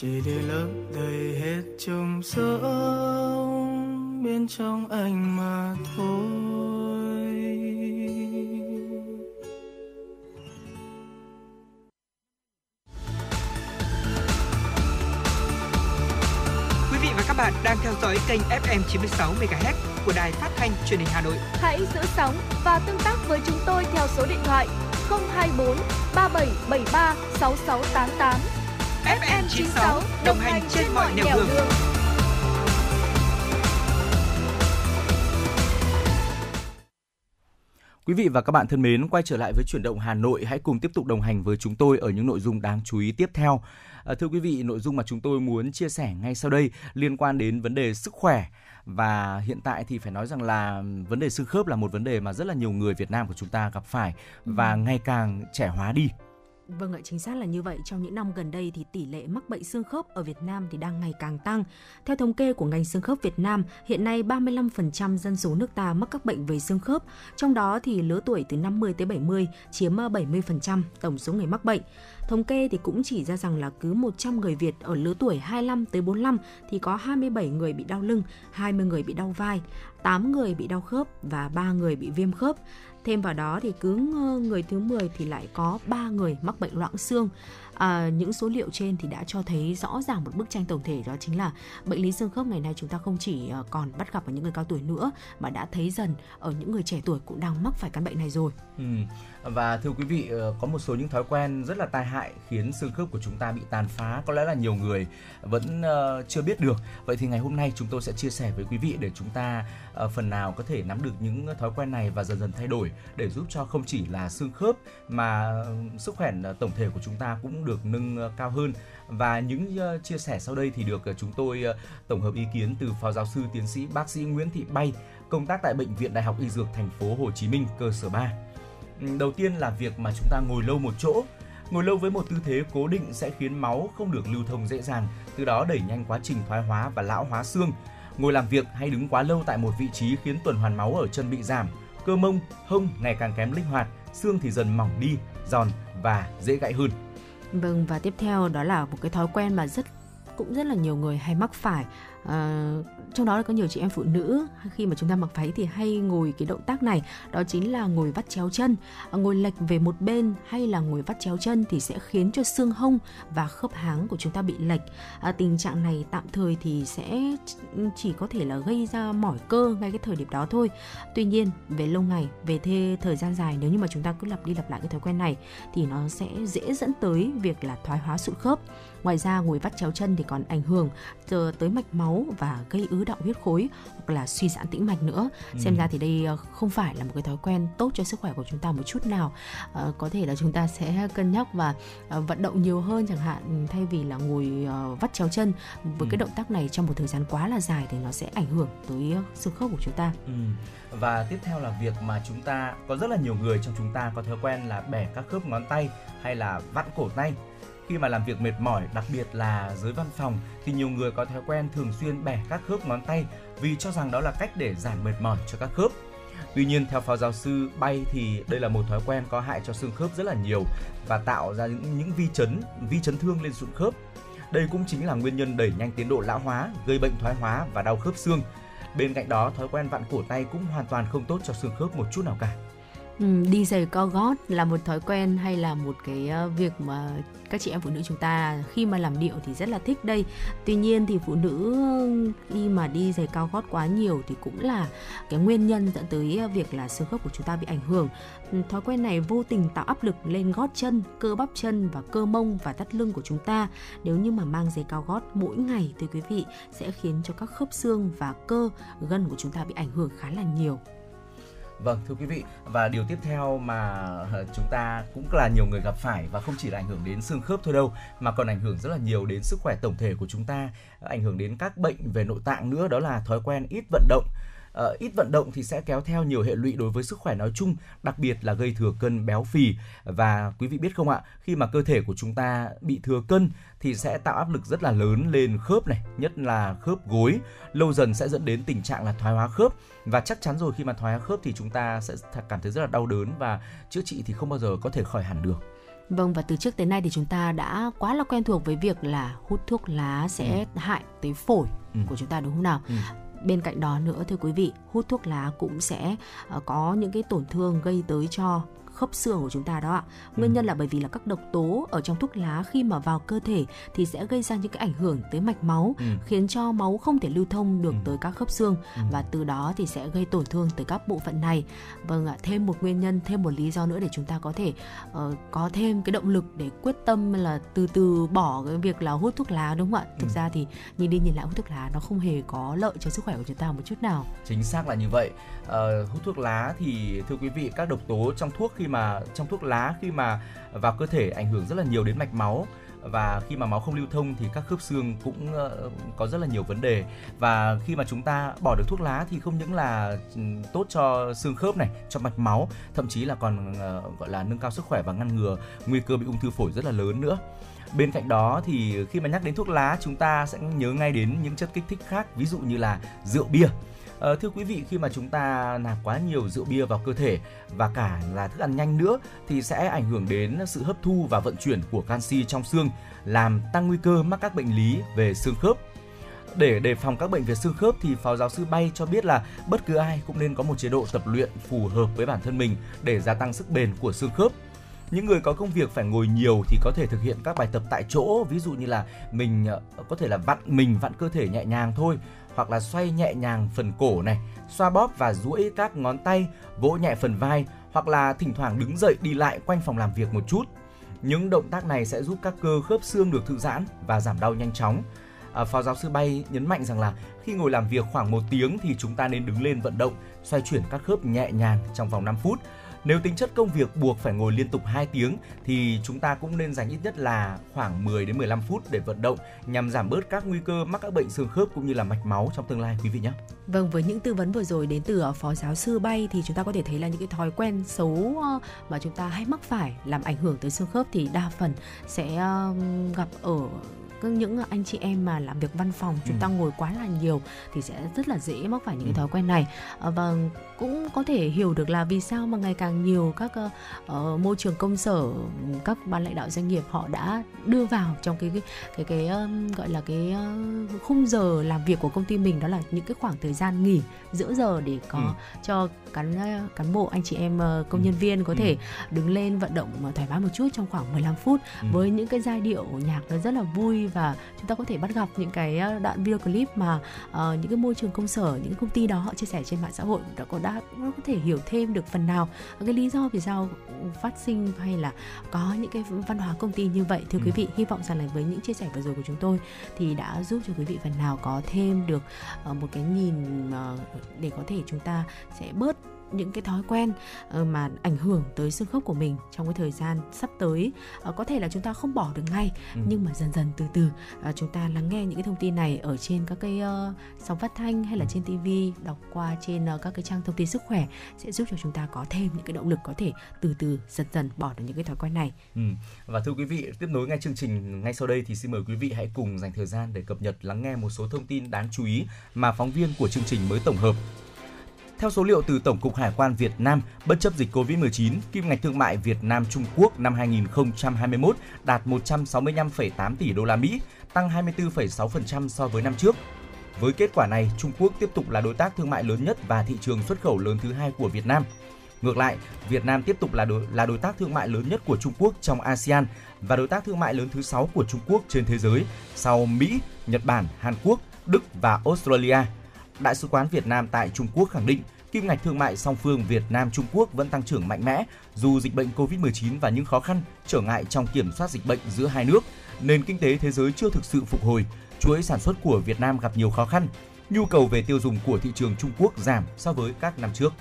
chỉ để lấp đầy hết trong giấc bên trong anh mà thôi Quý vị và các bạn đang theo dõi kênh FM 96 MHz của đài phát thanh truyền hình Hà Nội. Hãy giữ sóng và tương tác với chúng tôi theo số điện thoại 024 3773 6688. FM 96 đồng hành trên mọi nẻo đường. Quý vị và các bạn thân mến, quay trở lại với chuyển động Hà Nội, hãy cùng tiếp tục đồng hành với chúng tôi ở những nội dung đáng chú ý tiếp theo. À, thưa quý vị, nội dung mà chúng tôi muốn chia sẻ ngay sau đây liên quan đến vấn đề sức khỏe và hiện tại thì phải nói rằng là vấn đề xương khớp là một vấn đề mà rất là nhiều người Việt Nam của chúng ta gặp phải và ngày càng trẻ hóa đi. Vâng ạ, chính xác là như vậy. Trong những năm gần đây thì tỷ lệ mắc bệnh xương khớp ở Việt Nam thì đang ngày càng tăng. Theo thống kê của ngành xương khớp Việt Nam, hiện nay 35% dân số nước ta mắc các bệnh về xương khớp, trong đó thì lứa tuổi từ 50 tới 70 chiếm ờ, 70% tổng số người mắc bệnh. Thống kê thì cũng chỉ ra rằng là cứ 100 người Việt ở lứa tuổi 25 tới 45 thì có 27 người bị đau lưng, 20 người bị đau vai, 8 người bị đau khớp và 3 người bị viêm khớp. Thêm vào đó thì cứ người thứ 10 thì lại có 3 người mắc bệnh loãng xương. À, những số liệu trên thì đã cho thấy rõ ràng một bức tranh tổng thể đó chính là bệnh lý xương khớp ngày nay chúng ta không chỉ ờ, còn bắt gặp ở những người cao tuổi nữa mà đã thấy dần ở những người trẻ tuổi cũng đang mắc phải căn bệnh này rồi. Ừ. Và thưa quý vị, ờ, có một số những thói quen rất là tai hại khiến xương khớp của chúng ta bị tàn phá, có lẽ là nhiều người vẫn ờ, chưa biết được. Vậy thì ngày hôm nay chúng tôi sẽ chia sẻ với quý vị để chúng ta ờ, phần nào có thể nắm được những thói quen này và dần dần thay đổi để giúp cho không chỉ là xương khớp mà ừ, sức khỏe tổng thể của chúng ta cũng được nâng cao hơn và những chia sẻ sau đây thì được chúng tôi tổng hợp ý kiến từ phó giáo sư tiến sĩ bác sĩ Nguyễn Thị Bay công tác tại bệnh viện Đại học Y Dược thành phố Hồ Chí Minh cơ sở 3. Đầu tiên là việc mà chúng ta ngồi lâu một chỗ. Ngồi lâu với một tư thế cố định sẽ khiến máu không được lưu thông dễ dàng, từ đó đẩy nhanh quá trình thoái hóa và lão hóa xương. Ngồi làm việc hay đứng quá lâu tại một vị trí khiến tuần hoàn máu ở chân bị giảm, cơ mông, hông ngày càng kém linh hoạt, xương thì dần mỏng đi, giòn và dễ gãy hơn. Vâng và tiếp theo đó là một cái thói quen mà rất cũng rất là nhiều người hay mắc phải à, trong đó là có nhiều chị em phụ nữ. Khi mà chúng ta mặc váy thì hay ngồi cái động tác này đó chính là ngồi vắt chéo chân. À, ngồi lệch về một bên hay là ngồi vắt chéo chân thì sẽ khiến cho xương hông và khớp háng của chúng ta bị lệch. À, tình trạng này tạm thời thì sẽ chỉ có thể là gây ra mỏi cơ ngay cái thời điểm đó thôi. Tuy nhiên về lâu ngày về thê thời gian dài nếu như mà chúng ta cứ lặp đi lặp lại cái thói quen này thì nó sẽ dễ dẫn tới việc là thoái hóa sụn khớp ngoài ra ngồi vắt chéo chân thì còn ảnh hưởng tới mạch máu và gây ứ động huyết khối hoặc là suy giãn tĩnh mạch nữa ừ. xem ra thì đây ờ, không phải là một cái thói quen tốt cho sức khỏe của chúng ta một chút nào à, có thể là chúng ta sẽ cân nhắc và à, vận động nhiều hơn chẳng hạn thay vì là ngồi à, vắt chéo chân với ừ. cái động tác này trong một thời gian quá là dài thì nó sẽ ảnh hưởng tới xương khớp của chúng ta ừ. và tiếp theo là việc mà chúng ta có rất là nhiều người trong chúng ta có thói quen là bẻ các khớp ngón tay hay là vặn cổ tay khi mà làm việc mệt mỏi, đặc biệt là dưới văn phòng thì nhiều người có thói quen thường xuyên bẻ các khớp ngón tay vì cho rằng đó là cách để giảm mệt mỏi cho các khớp. Tuy nhiên theo phó giáo sư Bay thì đây là một thói quen có hại cho xương khớp rất là nhiều và tạo ra những những vi chấn, vi chấn thương lên sụn khớp. Đây cũng chính là nguyên nhân đẩy nhanh tiến độ lão hóa, gây bệnh thoái hóa và đau khớp xương. Bên cạnh đó, thói quen vặn cổ tay cũng hoàn toàn không tốt cho xương khớp một chút nào cả. Ừ, đi giày cao gót là một thói quen hay là một cái ờ, việc mà các chị em phụ nữ chúng ta khi mà làm điệu thì rất là thích đây. Tuy nhiên thì phụ nữ khi mà đi giày cao gót quá nhiều thì cũng là cái nguyên nhân dẫn tới ờ, việc là xương khớp của chúng ta bị ảnh hưởng. Ừ, thói quen này vô tình tạo áp lực lên gót chân cơ bắp chân và cơ mông và thắt lưng của chúng ta. Nếu như mà mang giày cao gót mỗi ngày thì quý vị sẽ khiến cho các khớp xương và cơ gân của chúng ta bị ảnh hưởng khá là nhiều. Vâng thưa quý vị và điều tiếp theo mà ờ, chúng ta cũng là nhiều người gặp phải và không chỉ là ảnh hưởng đến xương khớp thôi đâu mà còn ảnh hưởng rất là nhiều đến sức khỏe tổng thể của chúng ta, ảnh hưởng đến các bệnh về nội tạng nữa đó là thói quen ít vận động uh, ít vận động thì sẽ kéo theo nhiều hệ lụy đối với sức khỏe nói chung, đặc biệt là gây thừa cân béo phì và quý vị biết không ạ, khi mà cơ thể của chúng ta bị thừa cân thì sẽ tạo áp lực rất là lớn lên khớp này, nhất là khớp gối, lâu dần sẽ dẫn đến tình trạng là thoái hóa khớp và chắc chắn rồi khi mà thoái hóa khớp thì chúng ta sẽ cảm thấy rất là đau đớn và chữa trị thì không bao giờ có thể khỏi hẳn được. Vâng và từ trước tới nay thì chúng ta đã quá là quen thuộc với việc là hút thuốc lá sẽ ừ. hại tới phổi ừ. của chúng ta đúng không nào? Ừ bên cạnh đó nữa, thưa quý vị, hút thuốc lá cũng sẽ ờ, có những cái tổn thương gây tới cho khớp xương của chúng ta đó ạ. Nguyên ừ. nhân là bởi vì là các độc tố ở trong thuốc lá khi mà vào cơ thể thì sẽ gây ra những cái ảnh hưởng tới mạch máu, ừ. khiến cho máu không thể lưu thông được ừ. tới các khớp xương ừ. và từ đó thì sẽ gây tổn thương tới các bộ phận này. Vâng ạ, thêm một nguyên nhân, thêm một lý do nữa để chúng ta có thể uh, có thêm cái động lực để quyết tâm là từ từ bỏ cái việc là hút thuốc lá đúng không ạ? Thực ừ. ra thì nhìn đi nhìn lại hút thuốc lá nó không hề có lợi cho sức khỏe của chúng ta một chút nào. Chính xác là như vậy. Uh, hút thuốc lá thì thưa quý vị các độc tố trong thuốc khi mà trong thuốc lá, khi mà vào cơ thể ảnh hưởng rất là nhiều đến mạch máu. Và khi mà máu không lưu thông thì các khớp xương cũng ờ, có rất là nhiều vấn đề. Và khi mà chúng ta bỏ được thuốc lá thì không những là ừ, tốt cho xương khớp này, cho mạch máu, thậm chí là còn ờ, gọi là nâng cao sức khỏe và ngăn ngừa nguy cơ bị ung thư phổi rất là lớn nữa. Bên cạnh đó thì khi mà nhắc đến thuốc lá, chúng ta sẽ nhớ ngay đến những chất kích thích khác, ví dụ như là rượu bia. À, thưa quý vị khi mà chúng ta nạp quá nhiều rượu bia vào cơ thể và cả là thức ăn nhanh nữa thì sẽ ảnh hưởng đến sự hấp thu và vận chuyển của canxi trong xương làm tăng nguy cơ mắc các bệnh lý về xương khớp. Để đề phòng các bệnh về xương khớp thì phó giáo sư bay cho biết là bất cứ ai cũng nên có một chế độ tập luyện phù hợp với bản thân mình để gia tăng sức bền của xương khớp. Những người có công việc phải ngồi nhiều thì có thể thực hiện các bài tập tại chỗ ví dụ như là mình ờ, có thể là vặn mình vặn cơ thể nhẹ nhàng thôi hoặc là xoay nhẹ nhàng phần cổ này, xoa bóp và duỗi các ngón tay, vỗ nhẹ phần vai hoặc là thỉnh thoảng đứng dậy đi lại quanh phòng làm việc một chút. Những động tác này sẽ giúp các cơ khớp xương được thư giãn và giảm đau nhanh chóng. À, Phó giáo sư Bay nhấn mạnh rằng là khi ngồi làm việc khoảng một tiếng thì chúng ta nên đứng lên vận động, xoay chuyển các khớp nhẹ nhàng trong vòng 5 phút nếu tính chất công việc buộc phải ngồi liên tục 2 tiếng thì chúng ta cũng nên dành ít nhất là khoảng 10 đến 15 phút để vận động nhằm giảm bớt các nguy cơ mắc các bệnh xương khớp cũng như là mạch máu trong tương lai quý vị nhé. Vâng, với những tư vấn vừa rồi đến từ phó giáo sư Bay thì chúng ta có thể thấy là những cái thói quen xấu ờ, mà chúng ta hay mắc phải làm ảnh hưởng tới xương khớp thì đa phần sẽ gặp ở những anh chị em mà làm việc văn phòng chúng ừ. ta ngồi quá là nhiều thì sẽ rất là dễ mắc phải những ừ. cái thói quen này à, và cũng có thể hiểu được là vì sao mà ngày càng nhiều các uh, môi trường công sở các ban lãnh đạo doanh nghiệp họ đã đưa vào trong cái cái cái, cái um, gọi là cái uh, khung giờ làm việc của công ty mình đó là những cái khoảng thời gian nghỉ giữa giờ để có ừ. cho cán cán bộ anh chị em công nhân ừ. viên có ừ. thể đứng lên vận động thoải mái một chút trong khoảng 15 phút ừ. với những cái giai điệu nhạc nó rất là vui và chúng ta có thể bắt gặp những cái đoạn video clip mà uh, những cái môi trường công sở những công ty đó họ chia sẻ trên mạng xã hội đã có đã có thể hiểu thêm được phần nào cái lý do vì sao phát sinh hay là có những cái văn hóa công ty như vậy thưa ừ. quý vị hy vọng rằng là với những chia sẻ vừa rồi của chúng tôi thì đã giúp cho quý vị phần nào có thêm được uh, một cái nhìn uh, để có thể chúng ta sẽ bớt những cái thói quen ờ, mà ảnh hưởng tới xương khớp của mình trong cái thời gian sắp tới ờ, có thể là chúng ta không bỏ được ngay ừ. nhưng mà dần dần từ từ ờ, chúng ta lắng nghe những cái thông tin này ở trên các cái sóng phát thanh hay là trên tivi đọc qua trên các cái trang thông tin sức khỏe sẽ giúp cho chúng ta có thêm những cái động lực có thể từ từ dần dần bỏ được những cái thói quen này. Ừ. Và thưa quý vị, tiếp nối ngay chương trình ngay sau đây thì xin mời quý vị hãy cùng dành thời gian để cập nhật lắng nghe một số thông tin đáng chú ý mà phóng viên của chương trình mới tổng hợp theo số liệu từ Tổng cục Hải quan Việt Nam, bất chấp dịch Covid-19, kim ngạch thương mại Việt Nam Trung Quốc năm 2021 đạt 165,8 tỷ đô la Mỹ, tăng 24,6% so với năm trước. Với kết quả này, Trung Quốc tiếp tục là đối tác thương mại lớn nhất và thị trường xuất khẩu lớn thứ hai của Việt Nam. Ngược lại, Việt Nam tiếp tục là đối, là đối tác thương mại lớn nhất của Trung Quốc trong ASEAN và đối tác thương mại lớn thứ 6 của Trung Quốc trên thế giới sau Mỹ, Nhật Bản, Hàn Quốc, Đức và Australia. Đại sứ quán Việt Nam tại Trung Quốc khẳng định kim ngạch thương mại song phương Việt Nam Trung Quốc vẫn tăng trưởng mạnh mẽ dù dịch bệnh Covid-19 và những khó khăn trở ngại trong kiểm soát dịch bệnh giữa hai nước, nền kinh tế thế giới chưa thực sự phục hồi, chuỗi sản xuất của Việt Nam gặp nhiều khó khăn, nhu cầu về tiêu dùng của thị trường Trung Quốc giảm so với các năm trước.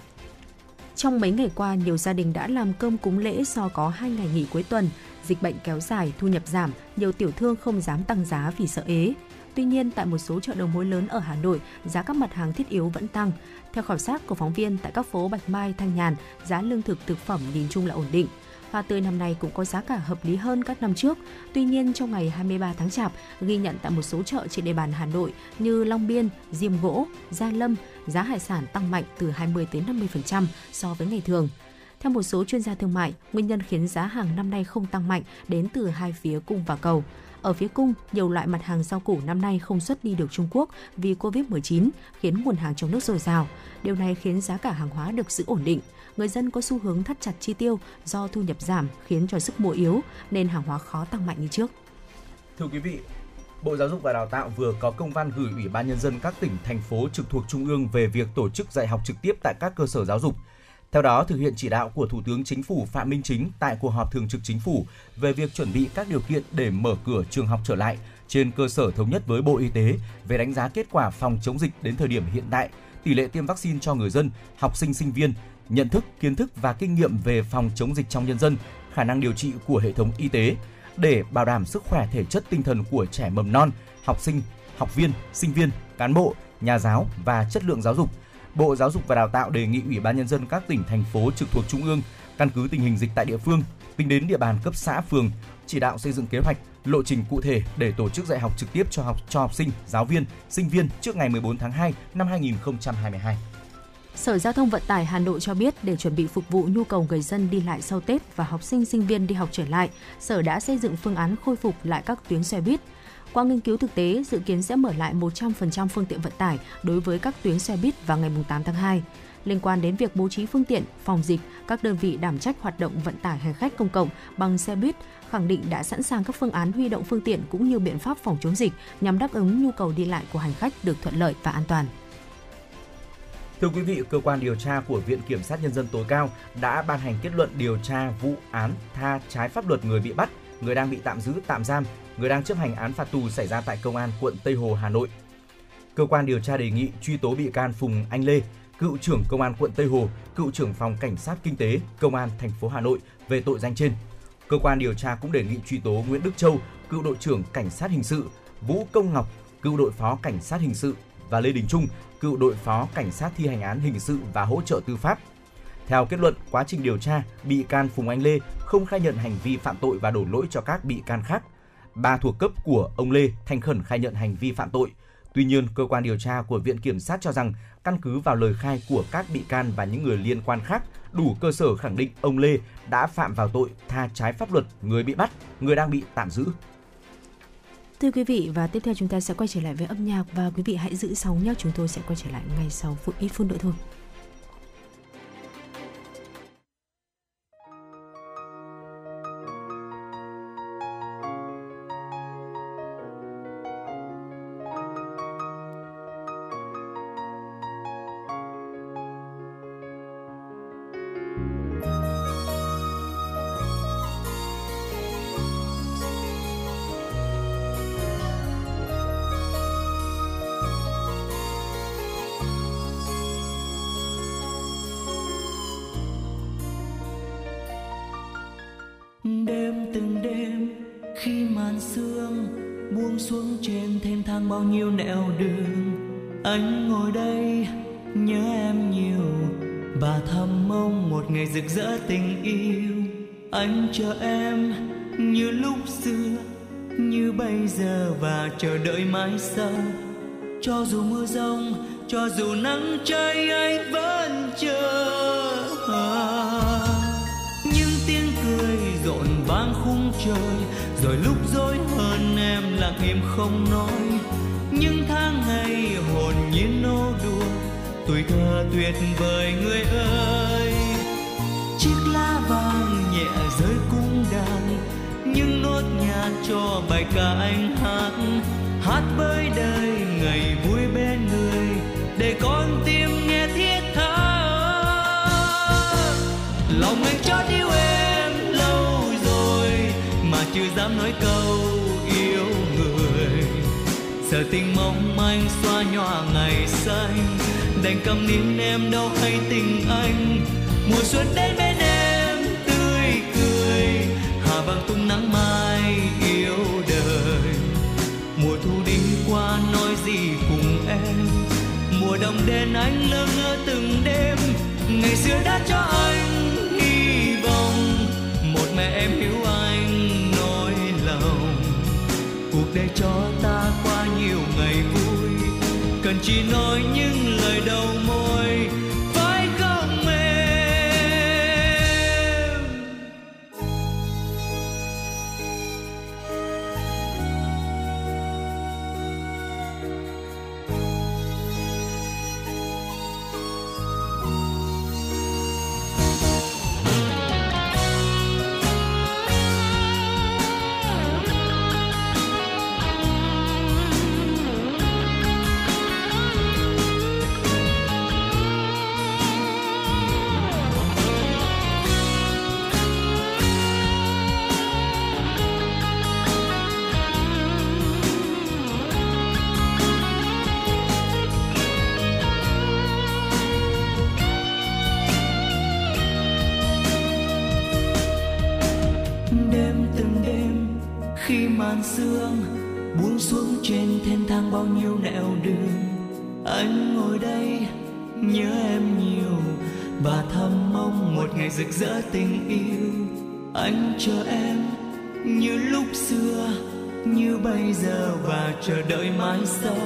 Trong mấy ngày qua, nhiều gia đình đã làm cơm cúng lễ do có hai ngày nghỉ cuối tuần, dịch bệnh kéo dài, thu nhập giảm, nhiều tiểu thương không dám tăng giá vì sợ ế. Tuy nhiên, tại một số chợ đầu mối lớn ở Hà Nội, giá các mặt hàng thiết yếu vẫn tăng. Theo khảo sát của phóng viên tại các phố Bạch Mai, Thanh Nhàn, giá lương thực thực phẩm nhìn chung là ổn định. Hoa tươi năm nay cũng có giá cả hợp lý hơn các năm trước. Tuy nhiên, trong ngày 23 tháng Chạp, ghi nhận tại một số chợ trên địa bàn Hà Nội như Long Biên, Diêm Gỗ, Gia Lâm, giá hải sản tăng mạnh từ 20 đến 50% so với ngày thường. Theo một số chuyên gia thương mại, nguyên nhân khiến giá hàng năm nay không tăng mạnh đến từ hai phía cung và cầu. Ở phía cung, nhiều loại mặt hàng rau củ năm nay không xuất đi được Trung Quốc vì Covid-19, khiến nguồn hàng trong nước dồi dào. Điều này khiến giá cả hàng hóa được giữ ổn định. Người dân có xu hướng thắt chặt chi tiêu do thu nhập giảm khiến cho sức mua yếu nên hàng hóa khó tăng mạnh như trước. Thưa quý vị, Bộ Giáo dục và Đào tạo vừa có công văn gửi Ủy ban nhân dân các tỉnh thành phố trực thuộc trung ương về việc tổ chức dạy học trực tiếp tại các cơ sở giáo dục. Theo đó, thực hiện chỉ đạo của Thủ tướng Chính phủ Phạm Minh Chính tại cuộc họp thường trực Chính phủ về việc chuẩn bị các điều kiện để mở cửa trường học trở lại trên cơ sở thống nhất với Bộ Y tế về đánh giá kết quả phòng chống dịch đến thời điểm hiện tại, tỷ lệ tiêm vaccine cho người dân, học sinh sinh viên, nhận thức, kiến thức và kinh nghiệm về phòng chống dịch trong nhân dân, khả năng điều trị của hệ thống y tế để bảo đảm sức khỏe thể chất tinh thần của trẻ mầm non, học sinh, học viên, sinh viên, cán bộ, nhà giáo và chất lượng giáo dục. Bộ Giáo dục và Đào tạo đề nghị Ủy ban nhân dân các tỉnh thành phố trực thuộc trung ương căn cứ tình hình dịch tại địa phương, tính đến địa bàn cấp xã phường, chỉ đạo xây dựng kế hoạch, lộ trình cụ thể để tổ chức dạy học trực tiếp cho học cho học sinh, giáo viên, sinh viên trước ngày 14 tháng 2 năm 2022. Sở Giao thông Vận tải Hà Nội cho biết để chuẩn bị phục vụ nhu cầu người dân đi lại sau Tết và học sinh sinh viên đi học trở lại, Sở đã xây dựng phương án khôi phục lại các tuyến xe buýt. Qua nghiên cứu thực tế, dự kiến sẽ mở lại 100% phương tiện vận tải đối với các tuyến xe buýt vào ngày 8 tháng 2. Liên quan đến việc bố trí phương tiện, phòng dịch, các đơn vị đảm trách hoạt động vận tải hành khách công cộng bằng xe buýt khẳng định đã sẵn sàng các phương án huy động phương tiện cũng như biện pháp phòng chống dịch nhằm đáp ứng nhu cầu đi lại của hành khách được thuận lợi và an toàn. Thưa quý vị, cơ quan điều tra của Viện Kiểm sát Nhân dân tối cao đã ban hành kết luận điều tra vụ án tha trái pháp luật người bị bắt, người đang bị tạm giữ tạm giam, người đang chấp hành án phạt tù xảy ra tại Công an quận Tây Hồ, Hà Nội. Cơ quan điều tra đề nghị truy tố bị can Phùng Anh Lê, cựu trưởng Công an quận Tây Hồ, cựu trưởng phòng cảnh sát kinh tế Công an thành phố Hà Nội về tội danh trên. Cơ quan điều tra cũng đề nghị truy tố Nguyễn Đức Châu, cựu đội trưởng cảnh sát hình sự, Vũ Công Ngọc, cựu đội phó cảnh sát hình sự và Lê Đình Trung, cựu đội phó cảnh sát thi hành án hình sự và hỗ trợ tư pháp. Theo kết luận quá trình điều tra, bị can Phùng Anh Lê không khai nhận hành vi phạm tội và đổ lỗi cho các bị can khác. Ba thuộc cấp của ông Lê thành khẩn khai nhận hành vi phạm tội. Tuy nhiên, cơ quan điều tra của Viện Kiểm sát cho rằng căn cứ vào lời khai của các bị can và những người liên quan khác, đủ cơ sở khẳng định ông Lê đã phạm vào tội tha trái pháp luật người bị bắt, người đang bị tạm giữ. Thưa quý vị và tiếp theo chúng ta sẽ quay trở lại với âm nhạc và quý vị hãy giữ sóng nhé, chúng tôi sẽ quay trở lại ngay sau phút ít phút nữa thôi. Giữa tình yêu anh chờ em như lúc xưa, như bây giờ và chờ đợi mãi sau. Cho dù mưa rông, cho dù nắng cháy anh vẫn chờ những tiếng cười rộn vang khung trời, rồi lúc dối hơn em lặng im không nói. Những tháng ngày hồn nhiên nô đùa, tuổi thơ tuyệt vời người ơi giới rơi đàn những nốt nhạc cho bài ca anh hát. Hát với đời ngày vui bên người, để con tim nghe thiết tha. Lòng anh chót yêu em lâu rồi, mà chưa dám nói câu yêu người. Giờ tình mong manh xóa nhòa ngày xanh, đành cầm nín em đâu hay tình anh. Mùa xuân đến bên vàng tung nắng mai yêu đời. Mùa thu đi qua nói gì cùng em? Mùa đông đến anh lơ ngơ từng đêm. Ngày xưa đã cho anh hy vọng. Một mẹ em hiểu anh nỗi lòng. Cuộc đời cho ta qua nhiều ngày vui. Cần chỉ nói những lời đầu môi. Xưa như bây giờ và chờ đợi mãi sau.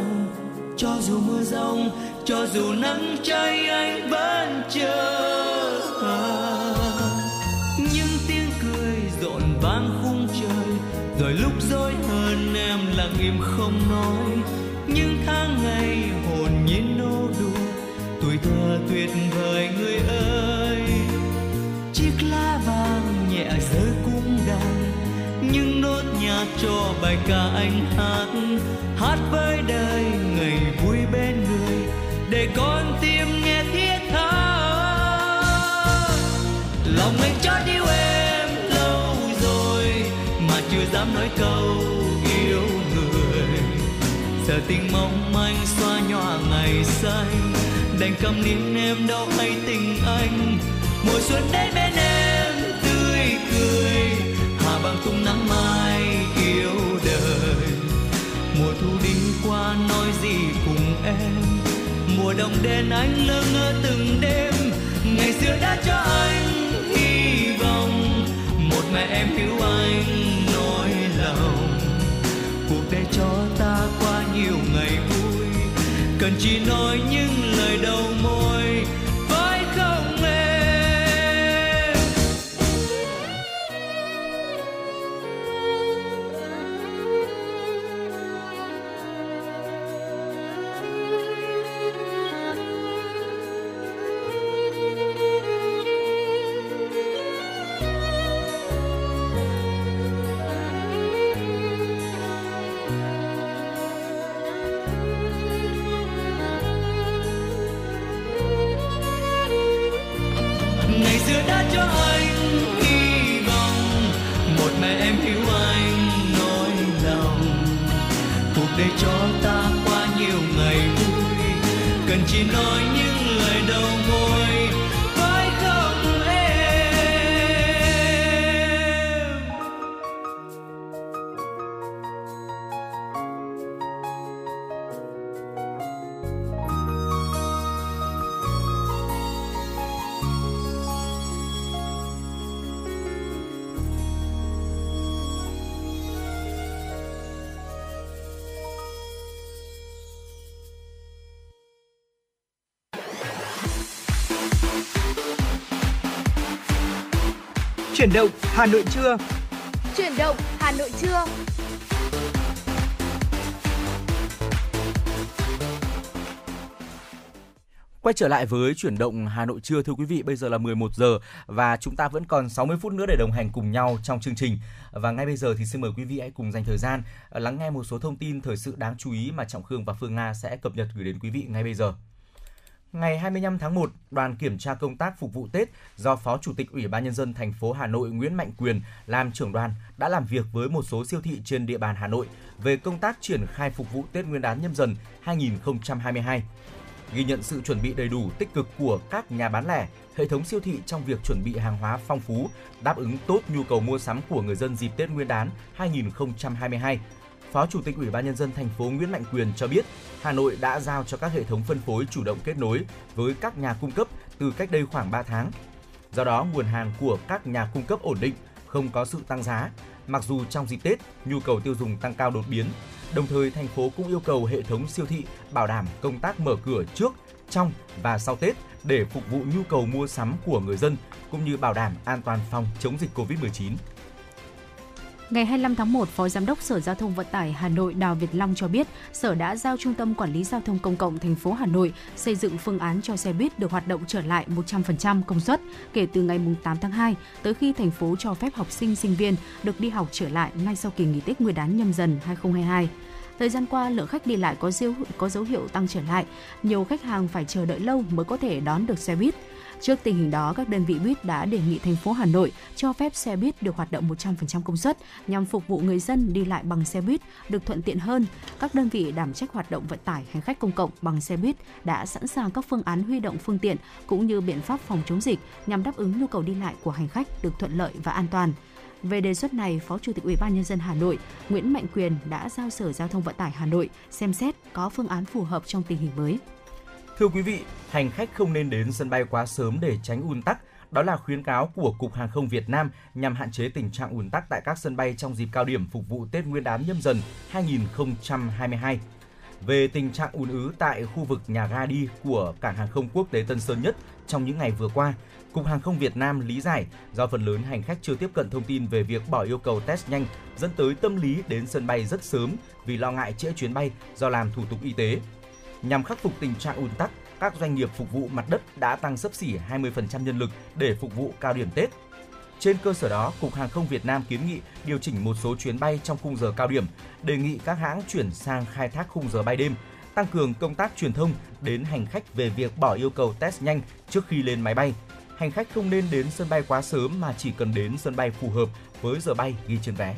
Cho dù mưa rông, cho dù nắng cháy, anh vẫn chờ. Những tiếng cười rộn vang khung trời, rồi lúc dối hơn em lặng im không nói. Những tháng ngày hồn nhiên nô đùa, tuổi thơ tuyệt vời ca anh hát hát với đời ngày vui bên người, để con tim nghe thiết tha. Lòng anh chót yêu em lâu rồi, mà chưa dám nói câu yêu người. Giờ tình mong manh xoa nhòa ngày xanh, đành cầm nín em đâu hay tình anh. Mùa xuân đến bên em tươi cười, hà bằng tung nắng mai đời. Mùa thu đi qua nói gì cùng em? Mùa đông đến anh lơ ngơ từng đêm. Ngày xưa đã cho anh hy vọng. Một mẹ em hiểu anh. Chuyển động Hà Nội trưa. Chuyển động Hà Nội trưa. Quay trở lại với chuyển động Hà Nội trưa thưa quý vị, bây giờ là 11 giờ và chúng ta vẫn còn 60 phút nữa để đồng hành cùng nhau trong chương trình. Và ngay bây giờ thì xin mời quý vị hãy cùng dành thời gian ờ, lắng nghe một số thông tin thời sự đáng chú ý mà Trọng Khương và Phương Nga sẽ cập nhật gửi đến quý vị ngay bây giờ. Ngày 25 tháng 1, đoàn kiểm tra công tác phục vụ Tết do Phó Chủ tịch Ủy ban nhân dân thành phố Hà Nội Nguyễn Mạnh Quyền làm trưởng đoàn đã làm việc với một số siêu thị trên địa bàn Hà Nội về công tác triển khai phục vụ Tết Nguyên đán nhâm dần 2022 ghi nhận sự chuẩn bị đầy đủ tích cực của các nhà bán lẻ, hệ thống siêu thị trong việc chuẩn bị hàng hóa phong phú, đáp ứng tốt nhu cầu mua sắm của người dân dịp Tết Nguyên đán 2022. Phó Chủ tịch Ủy ban nhân dân thành phố Nguyễn Mạnh Quyền cho biết, Hà Nội đã giao cho các hệ thống phân phối chủ động kết nối với các nhà cung cấp từ cách đây khoảng 3 tháng. Do đó, nguồn hàng của các nhà cung cấp ổn định, không có sự tăng giá. Mặc dù trong dịp Tết, nhu cầu tiêu dùng tăng cao đột biến, đồng thời thành phố cũng yêu cầu hệ thống siêu thị bảo đảm công tác mở cửa trước, trong và sau Tết để phục vụ nhu cầu mua sắm của người dân cũng như bảo đảm an toàn phòng chống dịch Covid-19. Ngày 25 tháng 1, Phó Giám đốc Sở Giao thông Vận tải Hà Nội Đào Việt Long cho biết, Sở đã giao Trung tâm Quản lý Giao thông Công cộng thành phố Hà Nội xây dựng phương án cho xe buýt được hoạt động trở lại 100% công suất kể từ ngày 8 tháng 2 tới khi thành phố cho phép học sinh sinh viên được đi học trở lại ngay sau kỳ nghỉ Tết Nguyên đán nhâm dần 2022. Thời gian qua, lượng khách đi lại có dấu có dấu hiệu tăng trở lại, nhiều khách hàng phải chờ đợi lâu mới có thể đón được xe buýt. Trước tình hình đó, các đơn vị buýt đã đề nghị thành phố Hà Nội cho phép xe buýt được hoạt động 100% công suất nhằm phục vụ người dân đi lại bằng xe buýt được thuận tiện hơn. Các đơn vị đảm trách hoạt động vận tải hành khách công cộng bằng xe buýt đã sẵn sàng các phương án huy động phương tiện cũng như biện pháp phòng chống dịch nhằm đáp ứng nhu cầu đi lại của hành khách được thuận lợi và an toàn. Về đề xuất này, Phó Chủ tịch Ủy ban nhân dân Hà Nội Nguyễn Mạnh Quyền đã giao Sở Giao thông Vận tải Hà Nội xem xét có phương án phù hợp trong tình hình mới. Thưa quý vị, hành khách không nên đến sân bay quá sớm để tránh ùn tắc. Đó là khuyến cáo của Cục Hàng không Việt Nam nhằm hạn chế tình trạng ùn tắc tại các sân bay trong dịp cao điểm phục vụ Tết Nguyên đán nhâm dần 2022. Về tình trạng ùn ứ tại khu vực nhà ga đi của Cảng hàng không quốc tế Tân Sơn Nhất trong những ngày vừa qua, Cục Hàng không Việt Nam lý giải do phần lớn hành khách chưa tiếp cận thông tin về việc bỏ yêu cầu test nhanh dẫn tới tâm lý đến sân bay rất sớm vì lo ngại trễ chuyến bay do làm thủ tục y tế. Nhằm khắc phục tình trạng ùn tắc, các doanh nghiệp phục vụ mặt đất đã tăng sấp xỉ 20% nhân lực để phục vụ cao điểm Tết. Trên cơ sở đó, Cục Hàng không Việt Nam kiến nghị điều chỉnh một số chuyến bay trong khung giờ cao điểm, đề nghị các hãng chuyển sang khai thác khung giờ bay đêm, tăng cường công tác truyền thông đến hành khách về việc bỏ yêu cầu test nhanh trước khi lên máy bay. Hành khách không nên đến sân bay quá sớm mà chỉ cần đến sân bay phù hợp với giờ bay ghi trên vé.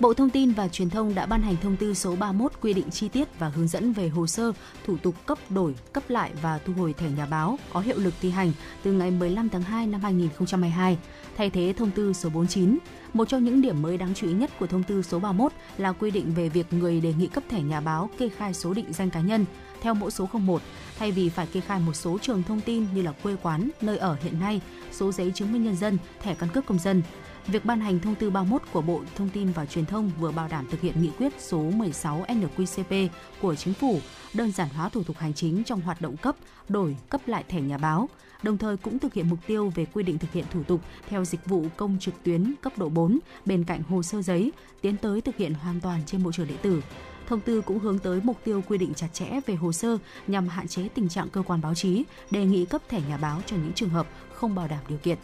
Bộ Thông tin và Truyền thông đã ban hành thông tư số 31 quy định chi tiết và hướng dẫn về hồ sơ, thủ tục cấp đổi, cấp lại và thu hồi thẻ nhà báo có hiệu lực thi hành từ ngày 15 tháng 2 năm 2022, thay thế thông tư số 49. Một trong những điểm mới đáng chú ý nhất của thông tư số 31 là quy định về việc người đề nghị cấp thẻ nhà báo kê khai số định danh cá nhân theo mẫu số 01 thay vì phải kê khai một số trường thông tin như là quê quán, nơi ở hiện nay, số giấy chứng minh nhân dân, thẻ căn cước công dân. Việc ban hành thông tư 31 của Bộ Thông tin và Truyền thông vừa bảo đảm thực hiện nghị quyết số 16 NQCP của Chính phủ, đơn giản hóa thủ tục hành chính trong hoạt động cấp, đổi, cấp lại thẻ nhà báo, đồng thời cũng thực hiện mục tiêu về quy định thực hiện thủ tục theo dịch vụ công trực tuyến cấp độ 4 bên cạnh hồ sơ giấy, tiến tới thực hiện hoàn toàn trên môi trường điện tử. Thông tư cũng hướng tới mục tiêu quy định chặt chẽ về hồ sơ nhằm hạn chế tình trạng cơ quan báo chí đề nghị cấp thẻ nhà báo cho những trường hợp không bảo đảm điều kiện.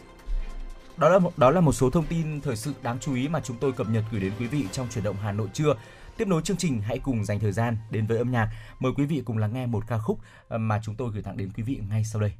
Đó là một, đó là một số thông tin thời sự đáng chú ý mà chúng tôi cập nhật gửi đến quý vị trong chuyển động Hà Nội trưa. Tiếp nối chương trình hãy cùng dành thời gian đến với âm nhạc. Mời quý vị cùng lắng nghe một ca khúc ờ, mà chúng tôi gửi tặng đến quý vị ngay sau đây.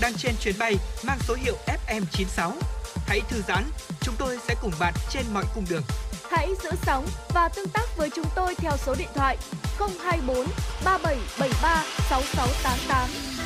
Đang trên chuyến bay mang số hiệu FM96. Hãy thư giãn, chúng tôi sẽ cùng bạn trên mọi cung đường. Hãy giữ sóng và tương tác với chúng tôi theo số điện thoại 024 3773 6688.